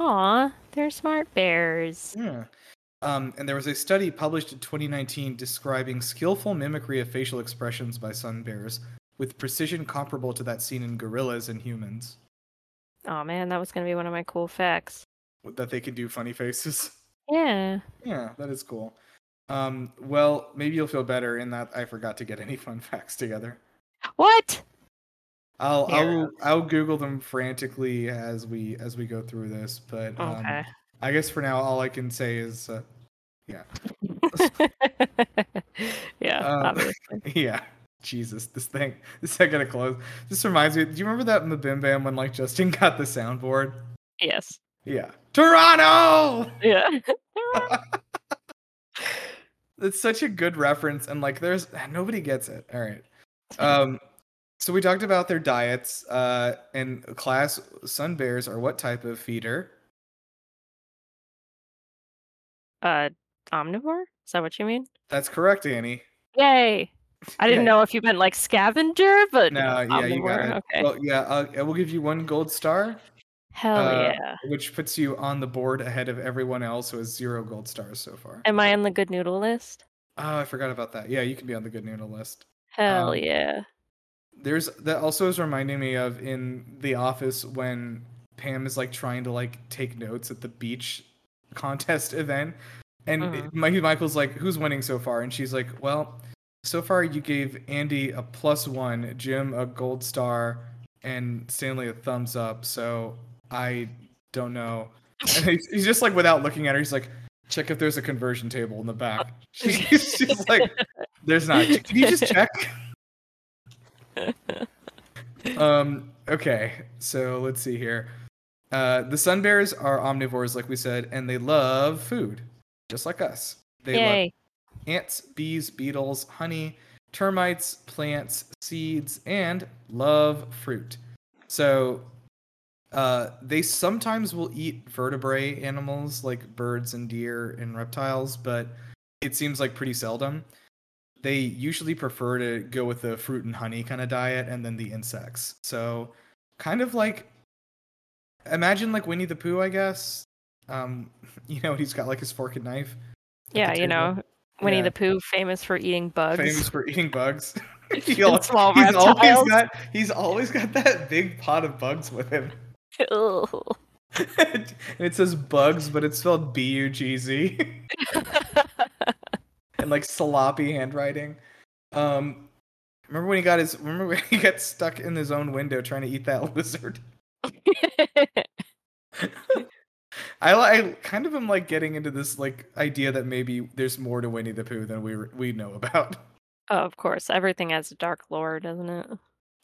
Aw, they're smart bears. Yeah. Um, and there was a study published in 2019 describing skillful mimicry of facial expressions by sun bears with precision comparable to that seen in gorillas and humans. Oh man, that was gonna be one of my cool facts. That they can do funny faces. [LAUGHS] Yeah. Yeah, that is cool. Um, well, maybe you'll feel better in that I forgot to get any fun facts together. What? I'll Here. I'll I'll Google them frantically as we as we go through this, but um, Okay. I guess for now all I can say is uh, yeah, [LAUGHS] Um. [LAUGHS] Yeah. Jesus, this thing. This thing gotta close. This reminds me. Do you remember that in the Bim Bam when like Justin got the soundboard? Yes. Yeah. Toronto. Yeah. [LAUGHS] [LAUGHS] It's such a good reference, and like, there's nobody gets it. All right. [LAUGHS] Um. So we talked about their diets. Uh, and class sun bears are what type of feeder? uh, omnivore? Is that what you mean? That's correct, Annie. Yay! I didn't Yeah. know if you meant like scavenger, but No, yeah, you got omnivore, it. Okay. Well, yeah, uh, I will give you one gold star, Hell uh, yeah! which puts you on the board ahead of everyone else who has zero gold stars so far. Am I on the good noodle list? Oh, I forgot about that. Yeah, you can be on the good noodle list. Hell Um, yeah! There's that also is reminding me of in the office when Pam is like trying to like take notes at the beach [LAUGHS] contest event, and. Mikey Michael's like, "Who's winning so far?" And she's like, "Well, so far you gave Andy a plus one, Jim a gold star, and Stanley a thumbs up. So I don't know." And he's, he's just like without looking at her, he's like, check if there's a conversion table in the back. [LAUGHS] She's, [LAUGHS] she's like, there's not. Can you just check? [LAUGHS] um. Okay. So let's see here. Uh, the sun bears are omnivores, like we said, and they love food, just like us. They love ants, bees, beetles, honey, termites, plants, seeds, and love fruit. So uh, they sometimes will eat vertebrate animals like birds and deer and reptiles, but it seems like pretty seldom. They usually prefer to go with the fruit and honey kind of diet and then the insects. So kind of like imagine like Winnie the Pooh, I guess. Um, [LAUGHS] you know, he's got like his fork and knife. Yeah, you know, Winnie Yeah. the Pooh, famous for eating bugs. famous for eating bugs. [LAUGHS] [LAUGHS] He And al- small he's always got he's always got that big pot of bugs with him. [LAUGHS] And it says bugs, but it's spelled B U G Z [LAUGHS] and like sloppy handwriting. Um remember when he got his remember when he got stuck in his own window trying to eat that [LAUGHS] lizard? I, I kind of am like getting into this like idea that maybe there's more to Winnie the Pooh than we we know about. oh, of course, everything has a dark lore, doesn't it?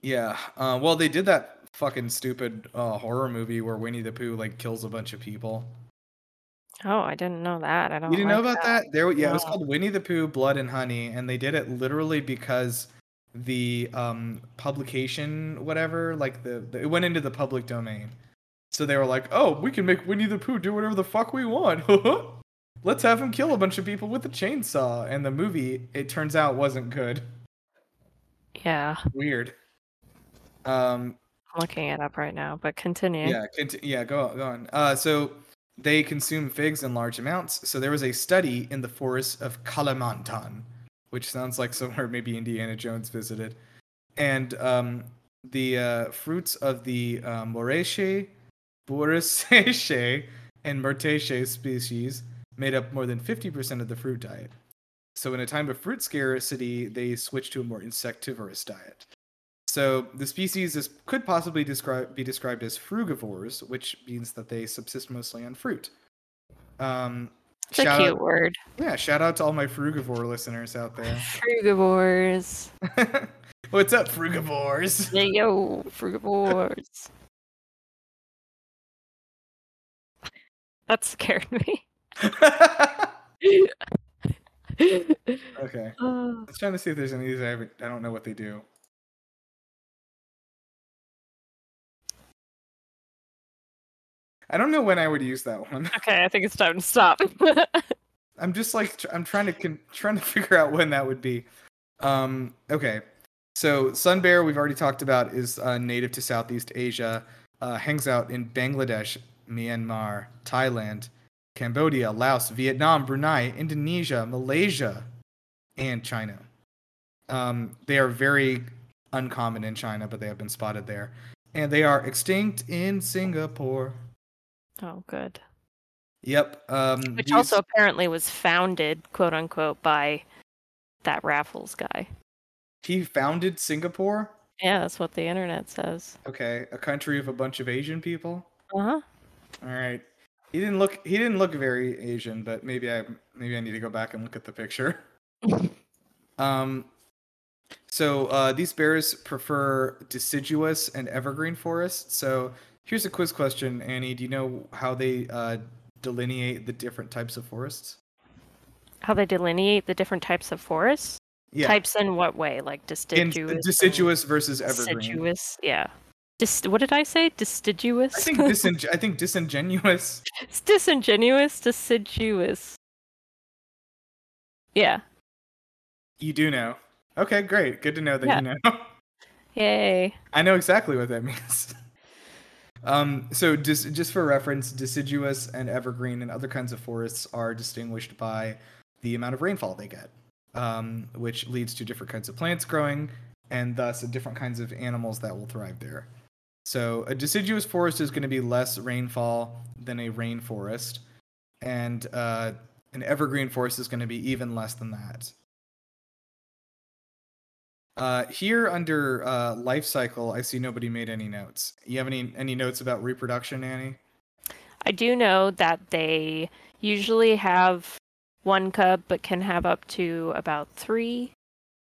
Yeah. Uh, well, they did that fucking stupid uh, horror movie where Winnie the Pooh like kills a bunch of people. Oh, I didn't know that. I don't. you didn't know about that? There, yeah, it was called Winnie the Pooh: Blood and Honey, and they did it literally because the um, publication, whatever, like the, the it went into the public domain. So they were like, "Oh, we can make Winnie the Pooh do whatever the fuck we want. [LAUGHS] Let's have him kill a bunch of people with a chainsaw." And the movie, it turns out, wasn't good. Yeah, Weird. Um, looking it up right now. But continue. Yeah, conti- yeah, go on, go on. Uh, so they consume figs in large amounts. So there was a study in the forests of Kalimantan, which sounds like somewhere maybe Indiana Jones visited, and um, the uh, fruits of the uh, Moraceae, [LAUGHS] Boraceae, and Myrtaceae species made up more than 50% of the fruit diet. So in a time of fruit scarcity, they switched to a more insectivorous diet. So the species is, could possibly describe, be described as frugivores, which means that they subsist mostly on fruit. Um, It's a cute out, word. yeah, shout out to all my frugivore listeners out there. [LAUGHS] Frugivores. [LAUGHS] What's up, frugivores? Yeah, yo, frugivores. [LAUGHS] that scared me. okay, Uh, I was trying to see if there's any of these I haven't. I don't know what they do. I don't know when I would use that one. [LAUGHS] okay, I think it's time to stop. [LAUGHS] I'm just like tr- I'm trying to con- trying to [LAUGHS] figure out when that would be. Um, okay, so sun bear we've already talked about is uh, native to Southeast Asia. Uh, hangs out in Bangladesh, Myanmar, Thailand, Cambodia, Laos, Vietnam, Brunei, Indonesia, Malaysia, and China. Um, they are very uncommon in China, but they have been spotted there, and they are extinct in Singapore. Oh, good. Yep. Um, Which these- also apparently was founded, quote unquote, by that Raffles guy. he founded Singapore. Yeah, that's what the internet says. Okay, a country of a bunch of Asian people. Uh huh. All right. He didn't look. He didn't look very Asian, but maybe I maybe I need to go back and look at the picture. [LAUGHS] um. So uh, these bears prefer deciduous and evergreen forests. So here's a quiz question, Annie. Do you know how they uh, delineate the different types of forests? How they delineate the different types of forests? Yeah. Types in what way? Like deciduous. and deciduous versus evergreen. Deciduous. Yeah. Dis- what did I say? Deciduous. I think dising- [LAUGHS] I think disingenuous. it's disingenuous, deciduous. Yeah. You do know. Okay, great. Good to know that Yeah. you know. [LAUGHS] Yay. I know exactly what that [LAUGHS] means. Um, so just just for reference, deciduous and evergreen and other kinds of forests are distinguished by the amount of rainfall they get, um, which leads to different kinds of plants growing and thus different kinds of animals that will thrive there. So a deciduous forest is going to be less rainfall than a rainforest, and uh, an evergreen forest is going to be even less than that. Uh, here under uh, life cycle, I see nobody made any notes. You have any any notes about reproduction, Annie? I do know that they usually have one cub, but can have up to about three.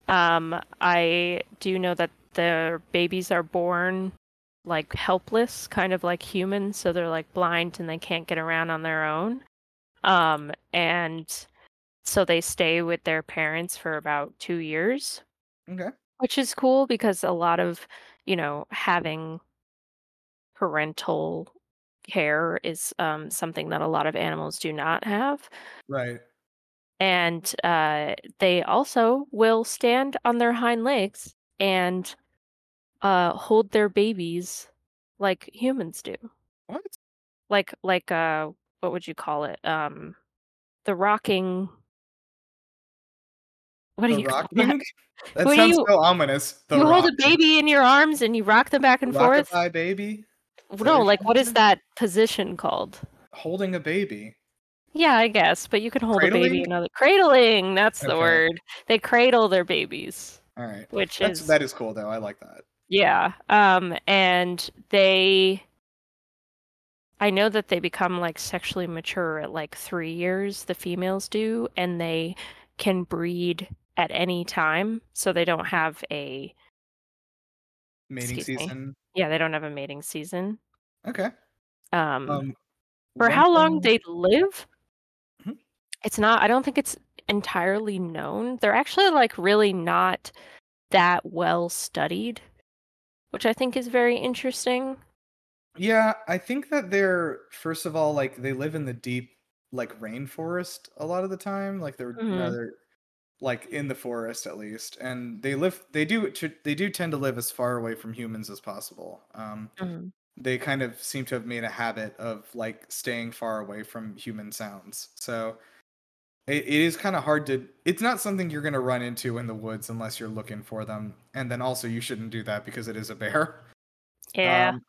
Um, I do know that their babies are born like helpless, kind of like humans, so they're like blind and they can't get around on their own. Um, and so they stay with their parents for about two years, Okay. which is cool because a lot of, you know, having parental care is um, something that a lot of animals do not have. Right. And uh, they also will stand on their hind legs and uh, hold their babies like humans do. What? Like like uh what would you call it? Um the rocking what do The you call that? Sounds you- so ominous. The you hold a rocking. baby in your arms and you rock them back and forth. Rockabye baby. No, like what is that position called? Holding a baby. Yeah, I guess, but you can hold a baby Cradling? in other cradling. That's the Okay. word. They cradle their babies, All right. which That's is that is cool though. I like that. Yeah. Um and they I know that they become like sexually mature at like 3 years the females do and they can breed at any time so they don't have a Mating Excuse me. season. yeah, they don't have a mating season. Okay. Um, Um. for how long thing- they live Mhm. it's not i don't think it's entirely known they're actually like really not that well studied which i think is very interesting Yeah, I think that they're first of all like they live in the deep like rainforest a lot of the time. Like they're Mhm. rather like in the forest at least, and they live. They do. They do tend to live as far away from humans as possible. Um, Mhm. they kind of seem to have made a habit of like staying far away from human sounds. So it, it is kind of hard to. It's not something you're going to run into in the woods unless you're looking for them. And then also you shouldn't do that because it is a bear. [LAUGHS] yeah Um,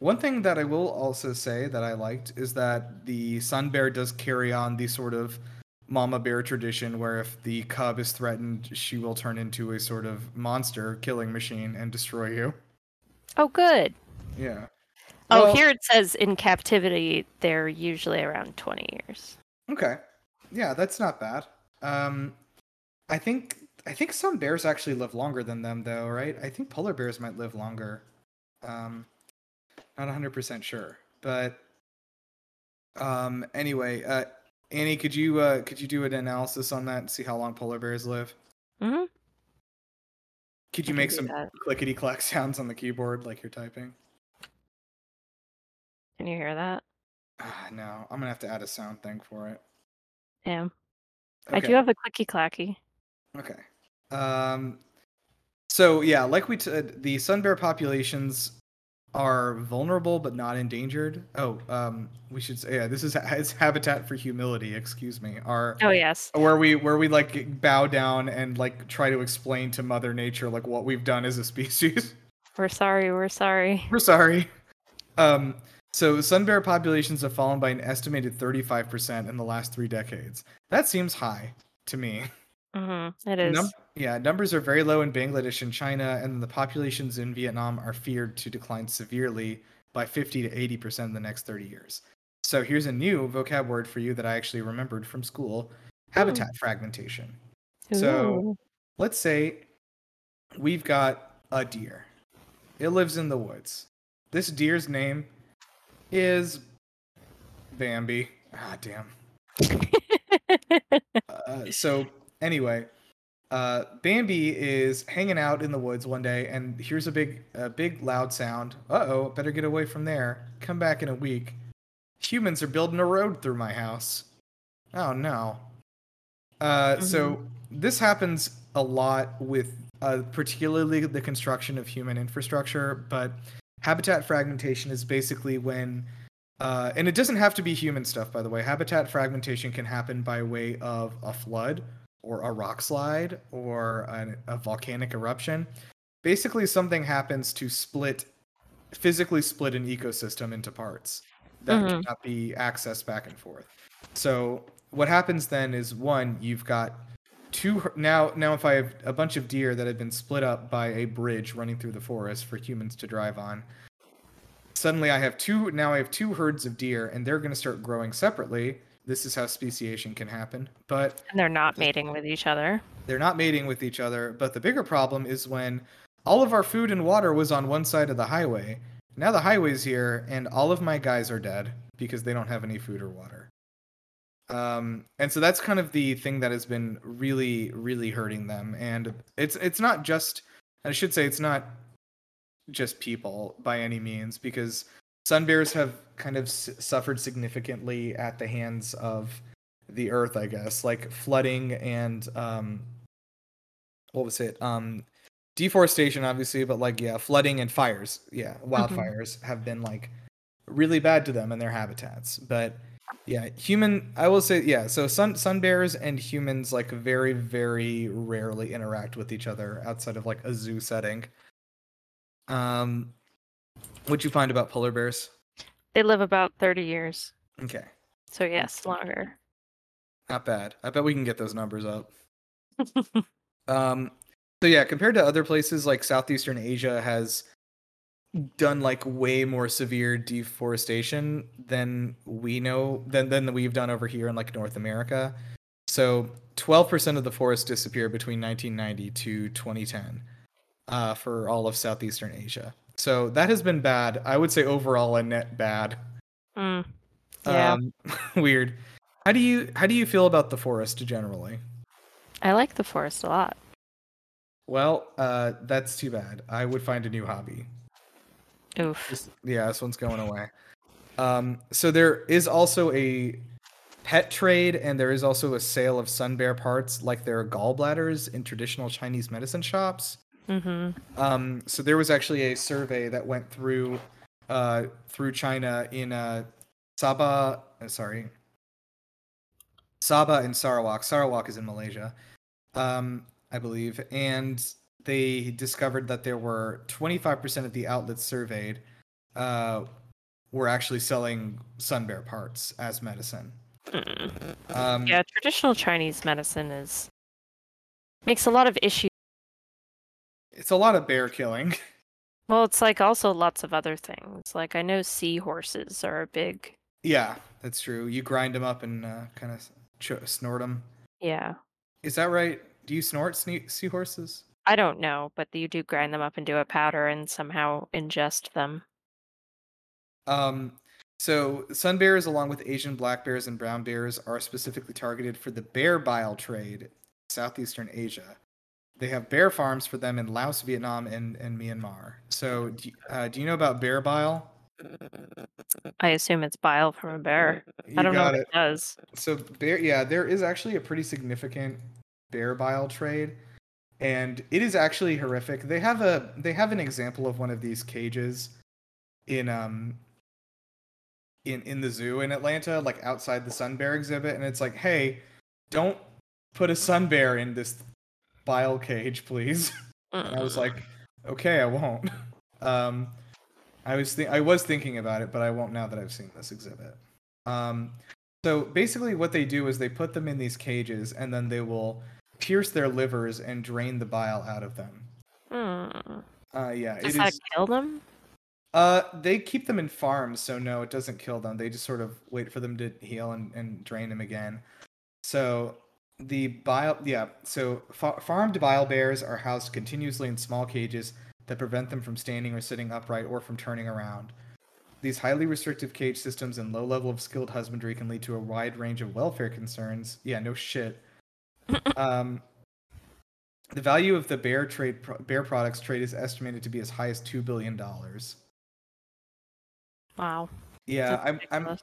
one thing that I will also say that I liked is that the sun bear does carry on the sort of mama bear tradition where if the cub is threatened, she will turn into a sort of monster killing machine and destroy you. oh good Yeah. oh Well, here it says in captivity they're usually around 20 years Okay. Yeah, that's not bad. Um, I think I think some bears actually live longer than them, though, right? I think polar bears might live longer. Um, not hundred percent sure, but um, anyway, uh, Annie, could you uh, could you do an analysis on that and see how long polar bears live? Mhm. Could you can make some clickety clack [LAUGHS] sounds on the keyboard like you're typing? can you hear that Ah, no, I'm gonna have to add a sound thing for it. yeah i do have a clicky clacky Okay. Um, so yeah, like we said, the sun bear populations are vulnerable but not endangered. Oh, um, we should say yeah, this is it's habitat for humility. Excuse me. Our oh yes where we where we like bow down and like try to explain to Mother Nature like what we've done as a [LAUGHS] species. we're sorry we're sorry We're sorry. Um, so sun bear populations have fallen by an estimated 35% in the last three decades. That seems high to me. [LAUGHS] hmm it is Num- yeah, numbers are very low in Bangladesh and China, and the populations in Vietnam are feared to decline severely by 50 to 80% in the next 30 years. So here's a new vocab word for you that I actually remembered from school habitat fragmentation. So let's say we've got a deer, it lives in the woods. This deer's name is Bambi. Ah, damn. [LAUGHS] Uh, so anyway, uh, Bambi is hanging out in the woods one day, and here's a big, a big loud sound. Uh oh, better get away from there. Come back in a week. Humans are building a road through my house. Oh no. Uh, So this happens a lot with, uh, particularly the construction of human infrastructure, but habitat fragmentation is basically when uh, and it doesn't have to be human stuff, by the way. Habitat fragmentation can happen by way of a flood or a rock slide or an, a volcanic eruption. Basically, something happens to split, physically split an ecosystem into parts that Mhm. cannot be accessed back and forth. So what happens then is one, you've got two now now if I have a bunch of deer that have been split up by a bridge running through the forest for humans to drive on, suddenly I have two now I have two herds of deer and they're going to start growing separately this is how speciation can happen. But And they're not mating with each other. they're not mating with each other. But the bigger problem is when all of our food and water was on one side of the highway. Now the highway's here, and all of my guys are dead because they don't have any food or water. Um, and so that's kind of the thing that has been really, really hurting them. And it's it's not just I should say it's not just people by any means because sun bears have kind of s- suffered significantly at the hands of the earth i guess like flooding and um what was it? Um deforestation obviously but like yeah flooding and fires. Yeah wildfires have been like really bad to them and their habitats. But yeah human i will say yeah so sun sun bears and humans like very very rarely interact with each other outside of like a zoo setting. Um what'd you find about polar bears They live about 30 years. okay So, yes, longer. not bad i bet we can get those numbers up [LAUGHS] Um, so yeah, compared to other places like Southeastern Asia has done like way more severe deforestation than we know than than we've done over here in like North America. So 12% of the forest disappeared between 1990 to 2010 uh, for all of Southeastern Asia. So that has been bad. I would say overall a net bad. Mm. Yeah. Um, [LAUGHS] weird. How do you how do you feel about the forest generally? I like the forest a lot. Well, uh, that's too bad. I would find a new hobby. Oof. This- yeah, this one's going away. Um, so there is also a pet trade, and there is also a sale of sun bear parts, like their gallbladders, in traditional Chinese medicine shops. Mm-hmm. Um, so there was actually a survey that went through uh, through China in uh, Sabah. uh, sorry, Sabah and Sarawak. Sarawak is in Malaysia, um, I believe, and they discovered that there were 25% of the outlets surveyed uh, were actually selling sun bear parts as medicine. Mm. Um, Yeah, traditional Chinese medicine is makes a lot of issues. It's a lot of bear killing. [LAUGHS] Well, it's like also lots of other things. Like I know seahorses are a big. yeah, that's true. You grind them up and uh, kind of ch- snort them. Yeah, Is that right? Do you snort sne- seahorses? I don't know, but you do grind them up into a powder and somehow ingest them. Um, so sun bears, along with Asian black bears and brown bears, are specifically targeted for the bear bile trade in southeastern Asia. They have bear farms for them in Laos, Vietnam, and, and Myanmar. So, do, you- uh, do you know about bear bile? I assume it's bile from a bear. You I don't know what it. it does. So bear, yeah, there is actually a pretty significant bear bile trade, and it is actually horrific. They have a they have an example of one of these cages in um in in the zoo in Atlanta, like outside the sun bear exhibit, and it's like, hey, don't put a sun bear in this bile cage, please. [LAUGHS] And I was like, okay, I won't. [LAUGHS] Um, I was th- I was thinking about it, but I won't now that I've seen this exhibit. Um, so basically, what they do is they put them in these cages, and then they will pierce their livers and drain the bile out of them. Mm. Uh, yeah, Does it that is. kill them? Uh, they keep them in farms, so no, it doesn't kill them. They just sort of wait for them to heal and, and drain them again. So the bile, yeah. So fa- farmed bile bears are housed continuously in small cages that prevent them from standing or sitting upright or from turning around. These highly restrictive cage systems and low level of skilled husbandry can lead to a wide range of welfare concerns. Yeah, no shit. [LAUGHS] um, the value of the bear trade pro- bear products trade is estimated to be as high as two billion dollars. Wow. Yeah, I'm I'm.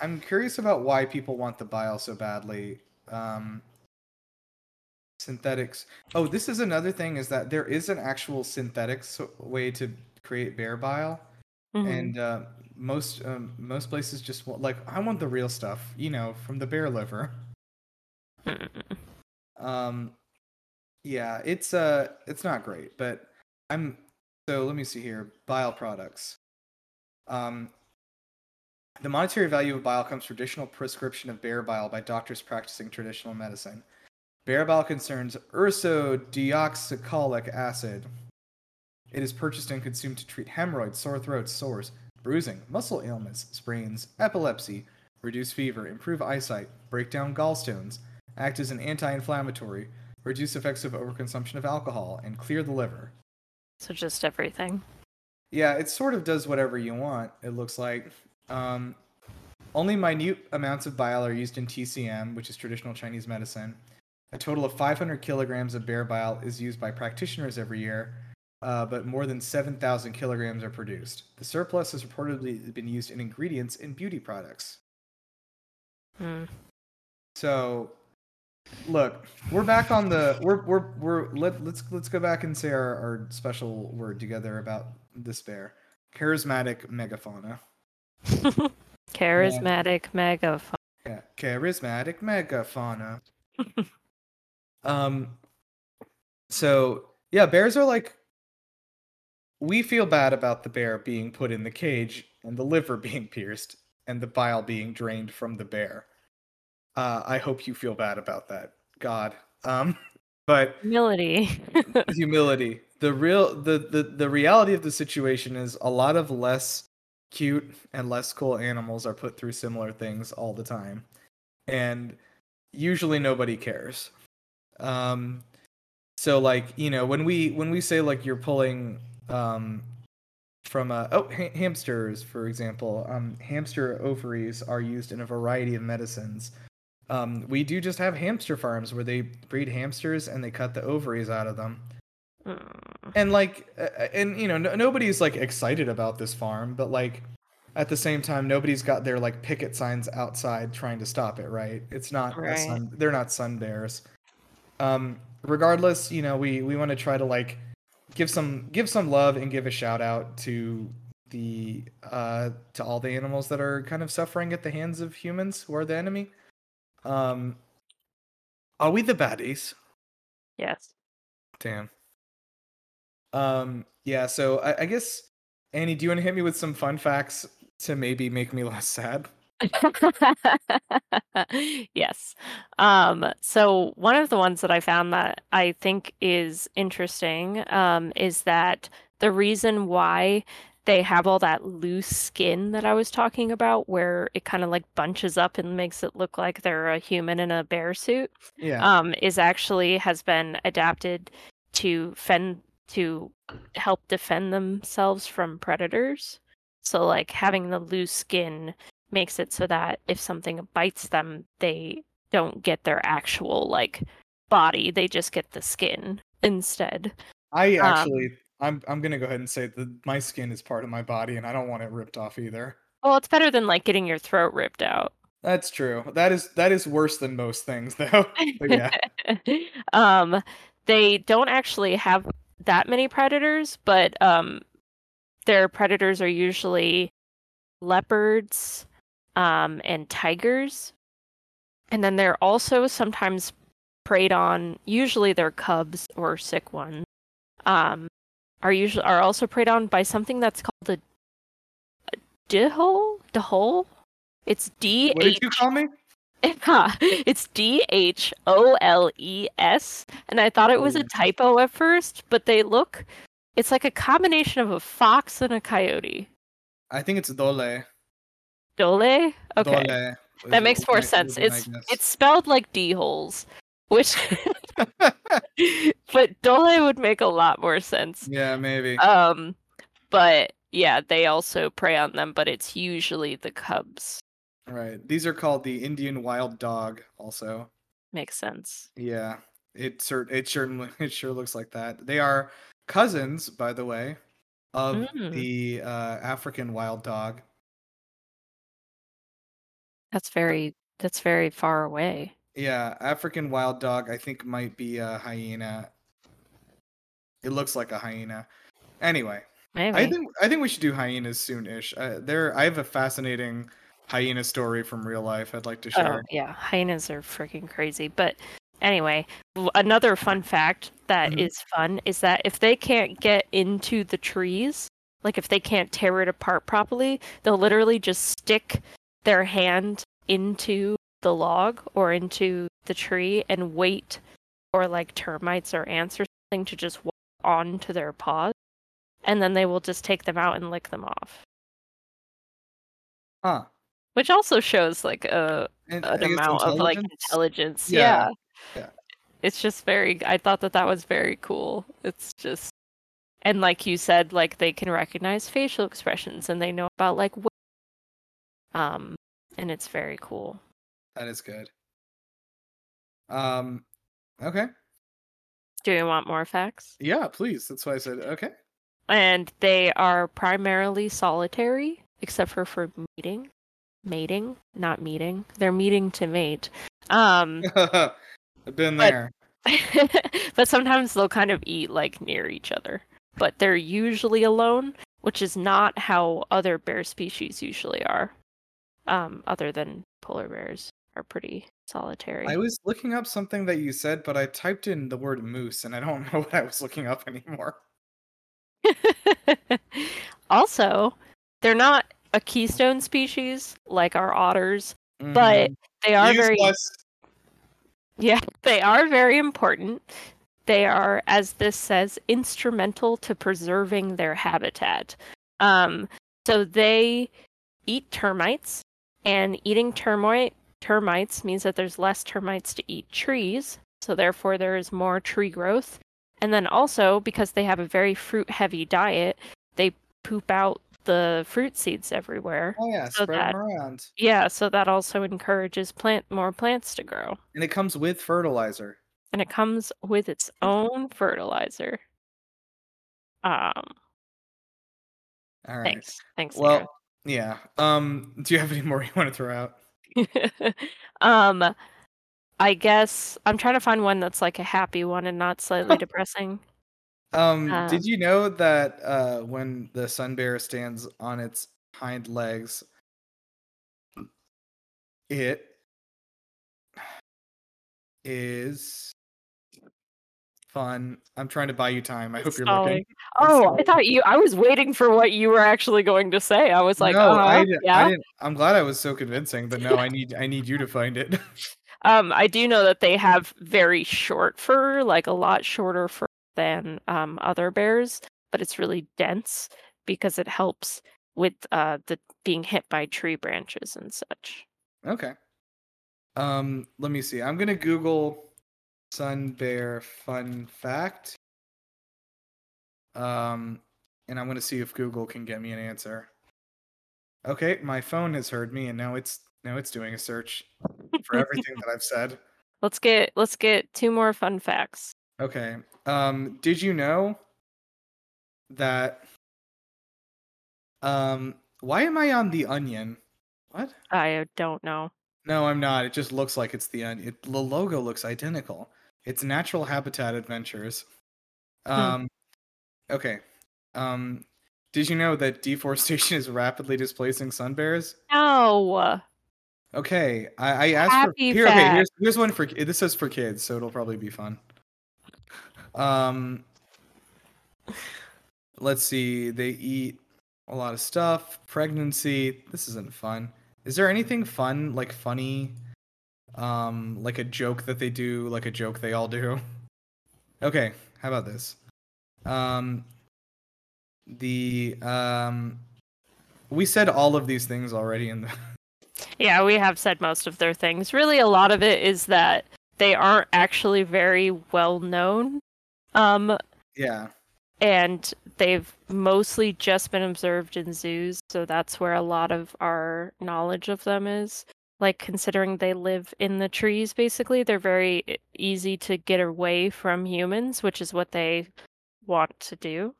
I'm curious about why people want the bile so badly. Um, synthetics. Oh, this is another thing: is that there is an actual synthetic so- way to create bear bile, Mhm. and uh, most um, most places just want like I want the real stuff, you know, from the bear liver. Mm. Um, yeah, it's uh, it's not great, but I'm so let me see here. Bile products. Um, the monetary value of bile comes from traditional prescription of bear bile by doctors practicing traditional medicine. Bear bile concerns ursodeoxycholic acid. It is purchased and consumed to treat hemorrhoids, sore throats, sores, bruising, muscle ailments, sprains, epilepsy, reduce fever, improve eyesight, break down gallstones, act as an anti-inflammatory, reduce effects of overconsumption of alcohol, and clear the liver. So just everything. Yeah, it sort of does whatever you want. It looks like. Um, only minute amounts of bile are used in TCM, which is traditional Chinese medicine. A total of 500 kilograms of bear bile is used by practitioners every year, uh, but more than 7,000 kilograms are produced. The surplus has reportedly been used in ingredients in beauty products. Hmm. So, look, we're back on the we're we're we're let, let's let's go back and say our, our special word together about this bear. Charismatic megafauna. [LAUGHS] Charismatic megafauna. Yeah, charismatic megafauna. [LAUGHS] um so yeah, bears are like we feel bad about the bear being put in the cage and the liver [LAUGHS] being pierced and the bile being drained from the bear. Uh, I hope you feel bad about that. God. Um, but Humility. humility. The real the, the the reality of the situation is a lot of less cute and less cool animals are put through similar things all the time. And usually nobody cares. Um so like, you know, when we when we say like you're pulling um from uh, oh ha- hamsters for example um hamster ovaries are used in a variety of medicines um we do just have hamster farms where they breed hamsters and they cut the ovaries out of them. And like uh, and you know no, nobody's like excited about this farm but like at the same time nobody's got their like picket signs outside trying to stop it right it's not right. Sun, they're not sun bears um regardless you know we we want to try to like give some give some love and give a shout out to the uh to all the animals that are kind of suffering at the hands of humans who are the enemy um are we the baddies Yes. Damn. Um. Yeah. So I, I guess Annie, do you want to hit me with some fun facts to maybe make me [LAUGHS] less sad? [LAUGHS] yes. Um, so one of the ones that I found that I think is interesting um, is that the reason why they have all that loose skin that I was talking about, where it kind of like bunches up and makes it look like they're a human in a bear suit, Yeah. um, is actually has been adapted to fend to help defend themselves from predators. So like having the loose skin makes it so that if something bites them, they don't get their actual like body; they just get the skin instead. I um, actually, I'm I'm gonna go ahead and say that my skin is part of my body, and I don't want it ripped off either. Well, it's better than like getting your throat ripped out. That's true. That is that is worse than most things, [LAUGHS] though. Yeah. [LAUGHS] um, they don't actually have that many predators, but um, their predators are usually leopards um, and tigers. And then they're also sometimes preyed on. Usually, they're cubs or sick ones. Um, are usually are also preyed on by something that's called a, a dihole. Dihole. It's D What did you call me? It's D H O L E S, and I thought it was a typo at first, but they look. It's like a combination of a fox and a coyote. I think it's Dole. Dole. Okay, Dole that makes more sense. would be my It's it's spelled like d holes, which, [LAUGHS] [LAUGHS] but Dole would make a lot more sense. yeah, maybe. Um, but yeah, they also prey on them, but it's usually the cubs. Right. These are called the Indian wild dog. Also. Makes sense. Yeah, it cer- it sure [LAUGHS] it sure looks like that. They are cousins, by the way, of Mm. the uh, African wild dog. That's very that's very far away. Yeah, African wild dog. I think might be a hyena. It looks like a hyena. Anyway, Maybe. I think I think we should do hyenas soon-ish. Uh, there, I have a fascinating hyena story from real life. I'd like to Oh, share. yeah, hyenas are freaking crazy. But anyway, another fun fact that is Mhm. fun is that if they can't get into the trees, like if they can't tear it apart properly, they'll literally just stick their hand into the log or into the tree and wait for like termites or ants or something to just walk onto their paws. And then they will just take them out and lick them off. Huh. Which also shows like a And an amount of like intelligence? Yeah, Yeah. yeah. It's just very. I thought that that was very cool. It's just, and like you said, like they can recognize facial expressions and they know about like, um, and it's very cool. That is good. Um, okay. Do you want more facts? Yeah, please. That's why I said okay. And they are primarily solitary, except for for mating, mating, not meeting. They're meeting to mate. Um. [LAUGHS] I've been But- there. [LAUGHS] but sometimes they'll kind of eat like near each other. But they're usually alone, which is not how other bear species usually are. Um, other than polar bears are pretty solitary. I was looking up something that you said, but I typed in the word moose, and I don't [LAUGHS] know what I was looking up anymore. also, they're not a keystone species like our otters, but Mhm. they are Use very less- Yeah, [LAUGHS] they are very important. They are, as this says, instrumental to preserving their habitat. Um, so they eat termites, and eating termite termites means that there's less termites to eat trees. So therefore, there is more tree growth. And then also, because they have a very fruit-heavy diet, they poop out the fruit seeds everywhere. Oh yeah, so spread that- them around, Yeah, so that also encourages plant more plants to grow. and it comes with fertilizer. and it comes with its own fertilizer. Um, All right. thanks, thanks. Well, yeah. Um, do you have any more [LAUGHS] you want to throw out? [LAUGHS] Um, I guess I'm trying to find one that's like a happy one and not slightly [LAUGHS] depressing. Um, Um, did you know that uh, when the sun bear stands on its hind legs, it is fun. I'm trying to buy you time. I hope you're looking. Oh, I thought you. I was waiting for what you were actually going to say. I was like, no, uh, I, yeah. I didn't. I'm glad I was so convincing, but no, I need I need you to find it. [LAUGHS] Um, I do know that they have very short fur, like a lot shorter fur than um, other bears, but it's really dense because it helps with uh, the being hit by tree branches and such. okay. Um, let me see. I'm gonna Google sun bear fun fact. Um, and I'm gonna see if Google can get me an answer. Okay, my phone has heard me, and now it's now it's doing a search for everything that I've said. [LAUGHS] Let's get let's get two more fun facts. Okay. Um, did you know that? Um, why am I on the onion? What? I don't know. No, I'm not. It just looks like it's the onion. It, the logo looks identical. It's Natural Habitat Adventures. Um, okay. Um, did you know that deforestation is rapidly displacing sun bears? No. Okay, I, I asked Happy for here. Okay, here's here's one for this says for kids, so it'll probably be fun. Um, let's see. They eat a lot of stuff. Pregnancy. This isn't fun. Is there anything fun, like funny, um, like a joke that they do, like a joke they all do? [LAUGHS] Okay, how about this? Um, the um, we said all of these things already in the. [LAUGHS] Yeah, we have said most of their things. Really, a lot of it is that they aren't actually very well known. Um, Yeah. and they've mostly just been observed in zoos so that's where a lot of our knowledge of them is like considering they live in the trees basically they're very easy to get away from humans which is what they want to do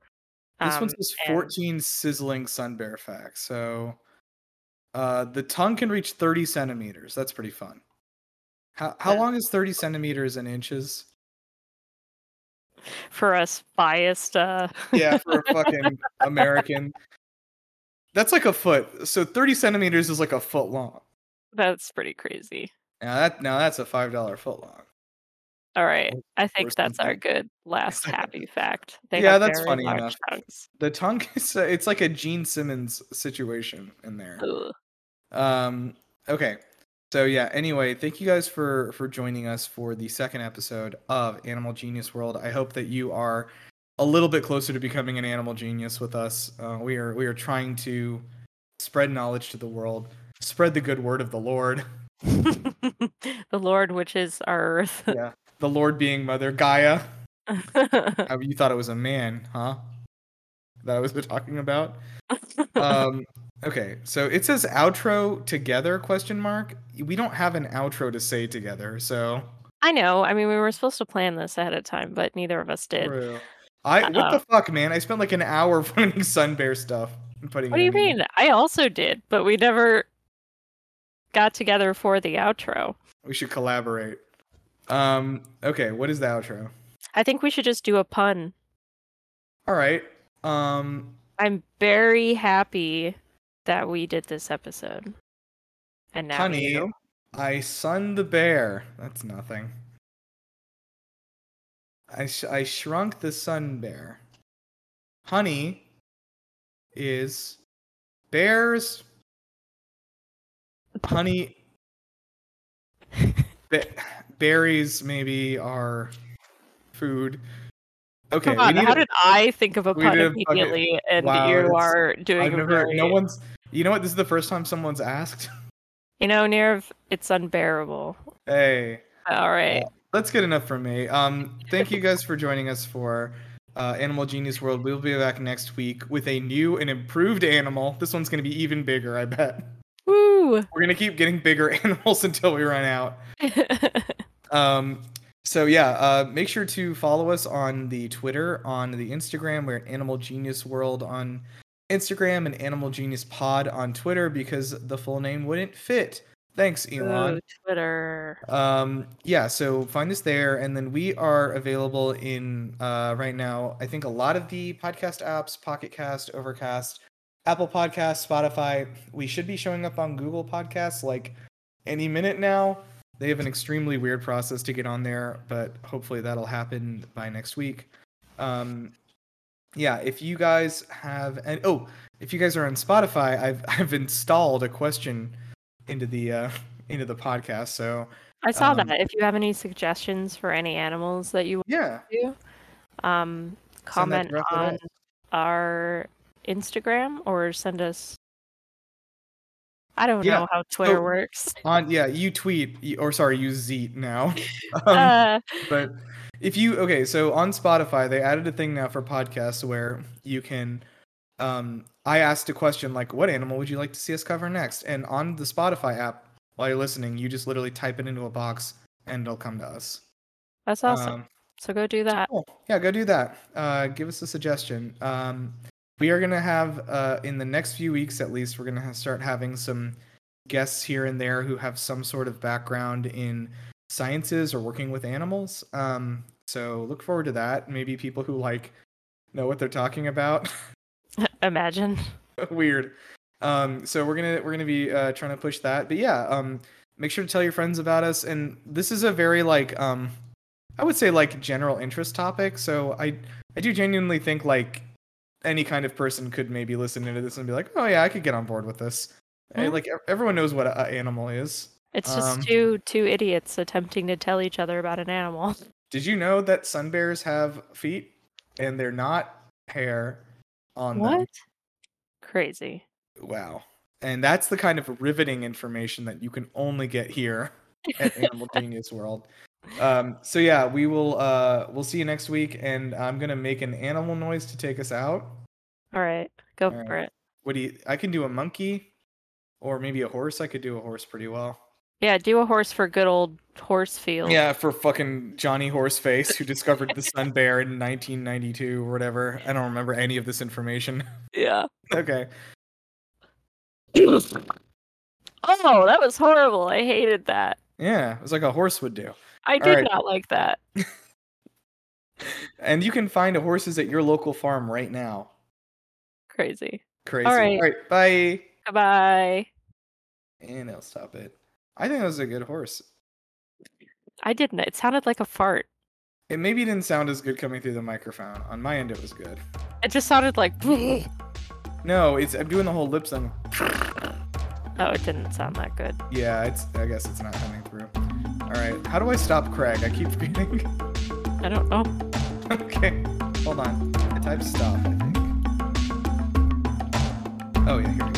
This one Um, says and- 14 sizzling sun bear facts. So uh, the tongue can reach 30 centimeters. That's pretty fun. How, how Yeah. long is 30 centimeters in inches? For us biased uh [LAUGHS] Yeah, for a fucking American. That's like a foot. So 30 centimeters is like a foot long. that's pretty crazy Now that now that's a five dollar foot long. all right i think that's our good last [LAUGHS] happy fact they Yeah, that's funny enough. tongues. The tongue [LAUGHS] is uh, it's like a Gene Simmons situation in there. Ugh. Um. Okay. So yeah. Anyway, thank you guys for for joining us for the second episode of Animal Genius World. I hope that you are a little bit closer to becoming an animal genius with us. Uh, we are we are trying to spread knowledge to the world. spread the good word of the Lord. [LAUGHS] [LAUGHS] the Lord, which is our earth. Yeah, the Lord being Mother Gaia. [LAUGHS] You thought it was a man, huh? That was what we're talking about. Um, okay, so it says outro together? Question mark. We don't have an outro to say together, so. I know. I mean, we were supposed to plan this ahead of time, but neither of us did. True. I what Uh-oh. the fuck, man? I spent like an hour [LAUGHS] finding Sun Bear stuff and putting. What do you mean? I also did, but we never got together for the outro. We should collaborate. Um. Okay. What is the outro? I think we should just do a pun. All right. Um. I'm very happy that we did this episode. And now honey, you. I sunned the bear. That's nothing. I sh- I shrunk the sun bear. Honey is bears. Honey. [LAUGHS] Ba- berries maybe are food. Okay. Come on, how a- did I think of a pun did a immediately and wow, you are doing I've never. No one's. You know what? This is the first time someone's asked. [LAUGHS] You know, Nirav, it's unbearable. hey. All right. That's good enough for me. Um, [LAUGHS] thank you guys for joining us for uh, Animal Genius World. We'll be back next week with a new and improved animal. This one's going to be even bigger, I bet. Woo! We're going to keep getting bigger [LAUGHS] animals until we run out. Um, so yeah, uh, make sure to follow us on the Twitter, on the Instagram. We're at Animal Genius World on Instagram and Animal Genius Pod on Twitter because the full name wouldn't fit. Thanks, Elon. Ooh, Twitter. Um, yeah, so find us there, and then we are available in uh, right now. I think a lot of the podcast apps: Pocket Cast, Overcast, Apple Podcast, Spotify. We should be showing up on Google Podcasts like any minute now. They have an extremely weird process to get on there, but hopefully that'll happen by next week. Um, yeah, if you guys have and oh, if you guys are on Spotify, I've [LAUGHS] I've installed a question into the uh, [LAUGHS] into the podcast. So I saw Um, that. If you have any suggestions for any animals that you yeah, want to, um, comment on our Instagram or send us. I don't Yeah, know how Twitter so- works. on yeah, you tweet or sorry, you zeet now. [LAUGHS] um, uh, but if you okay, so on Spotify they added a thing now for podcasts where you can um I asked a question like what animal would you like to see us cover next? And on the Spotify app while you're listening, you just literally type it into a box and it'll come to us. that's awesome. Um, so go do that. Cool. Yeah, go do that. Uh, give us a suggestion. Um, we are gonna have uh, in the next few weeks, at least, we're gonna ha- start having some guests here and there who have some sort of background in sciences or working with animals. Um, so look forward to that. Maybe people who like know what they're talking about. [LAUGHS] Imagine. [LAUGHS] Weird. Um, so we're gonna we're gonna be uh, trying to push that. But yeah, um, make sure to tell your friends about us. And this is a very like um, I would say like general interest topic. So I I do genuinely think like any kind of person could maybe listen into this and be like, oh yeah, I could get on board with this. Mhm. Like everyone knows what an animal is. It's just Um, two two idiots attempting to tell each other about an animal. [LAUGHS] Did you know that sun bears have feet and they're not hair on them? What? Crazy. Wow. And that's the kind of riveting information that you can only get here [LAUGHS] at Animal Genius World. Um, so yeah, we will uh we'll see you next week and I'm gonna make an animal noise to take us out. All right, go All for right. it. What do you I can do a monkey or maybe a horse. I could do a horse pretty well. Yeah, do a horse for good old Horsfield. Yeah, for fucking Johnny Horseface who discovered the sun bear in 1992 or whatever. I don't remember any of this information. Yeah. [LAUGHS] okay. Oh, that was horrible. I hated that. Yeah, it was like a horse would do. I did right. not like that. [LAUGHS] And you can find horses at your local farm right now. Crazy. Crazy. right. All right, bye. Goodbye. And I'll stop it. I think that was a good horse. I didn't. It sounded like a fart. It maybe didn't sound as good coming through the microphone. On my end, it was good. It just sounded like. oh, [LAUGHS] No, it's I'm doing the whole lip thing. Oh, it didn't sound that good. Yeah, it's. I guess it's not coming through. All right. How do I stop Craig? I keep forgetting. [LAUGHS] I don't know. [LAUGHS] okay. Hold on. I typed stop. I think. Oh yeah, here we go.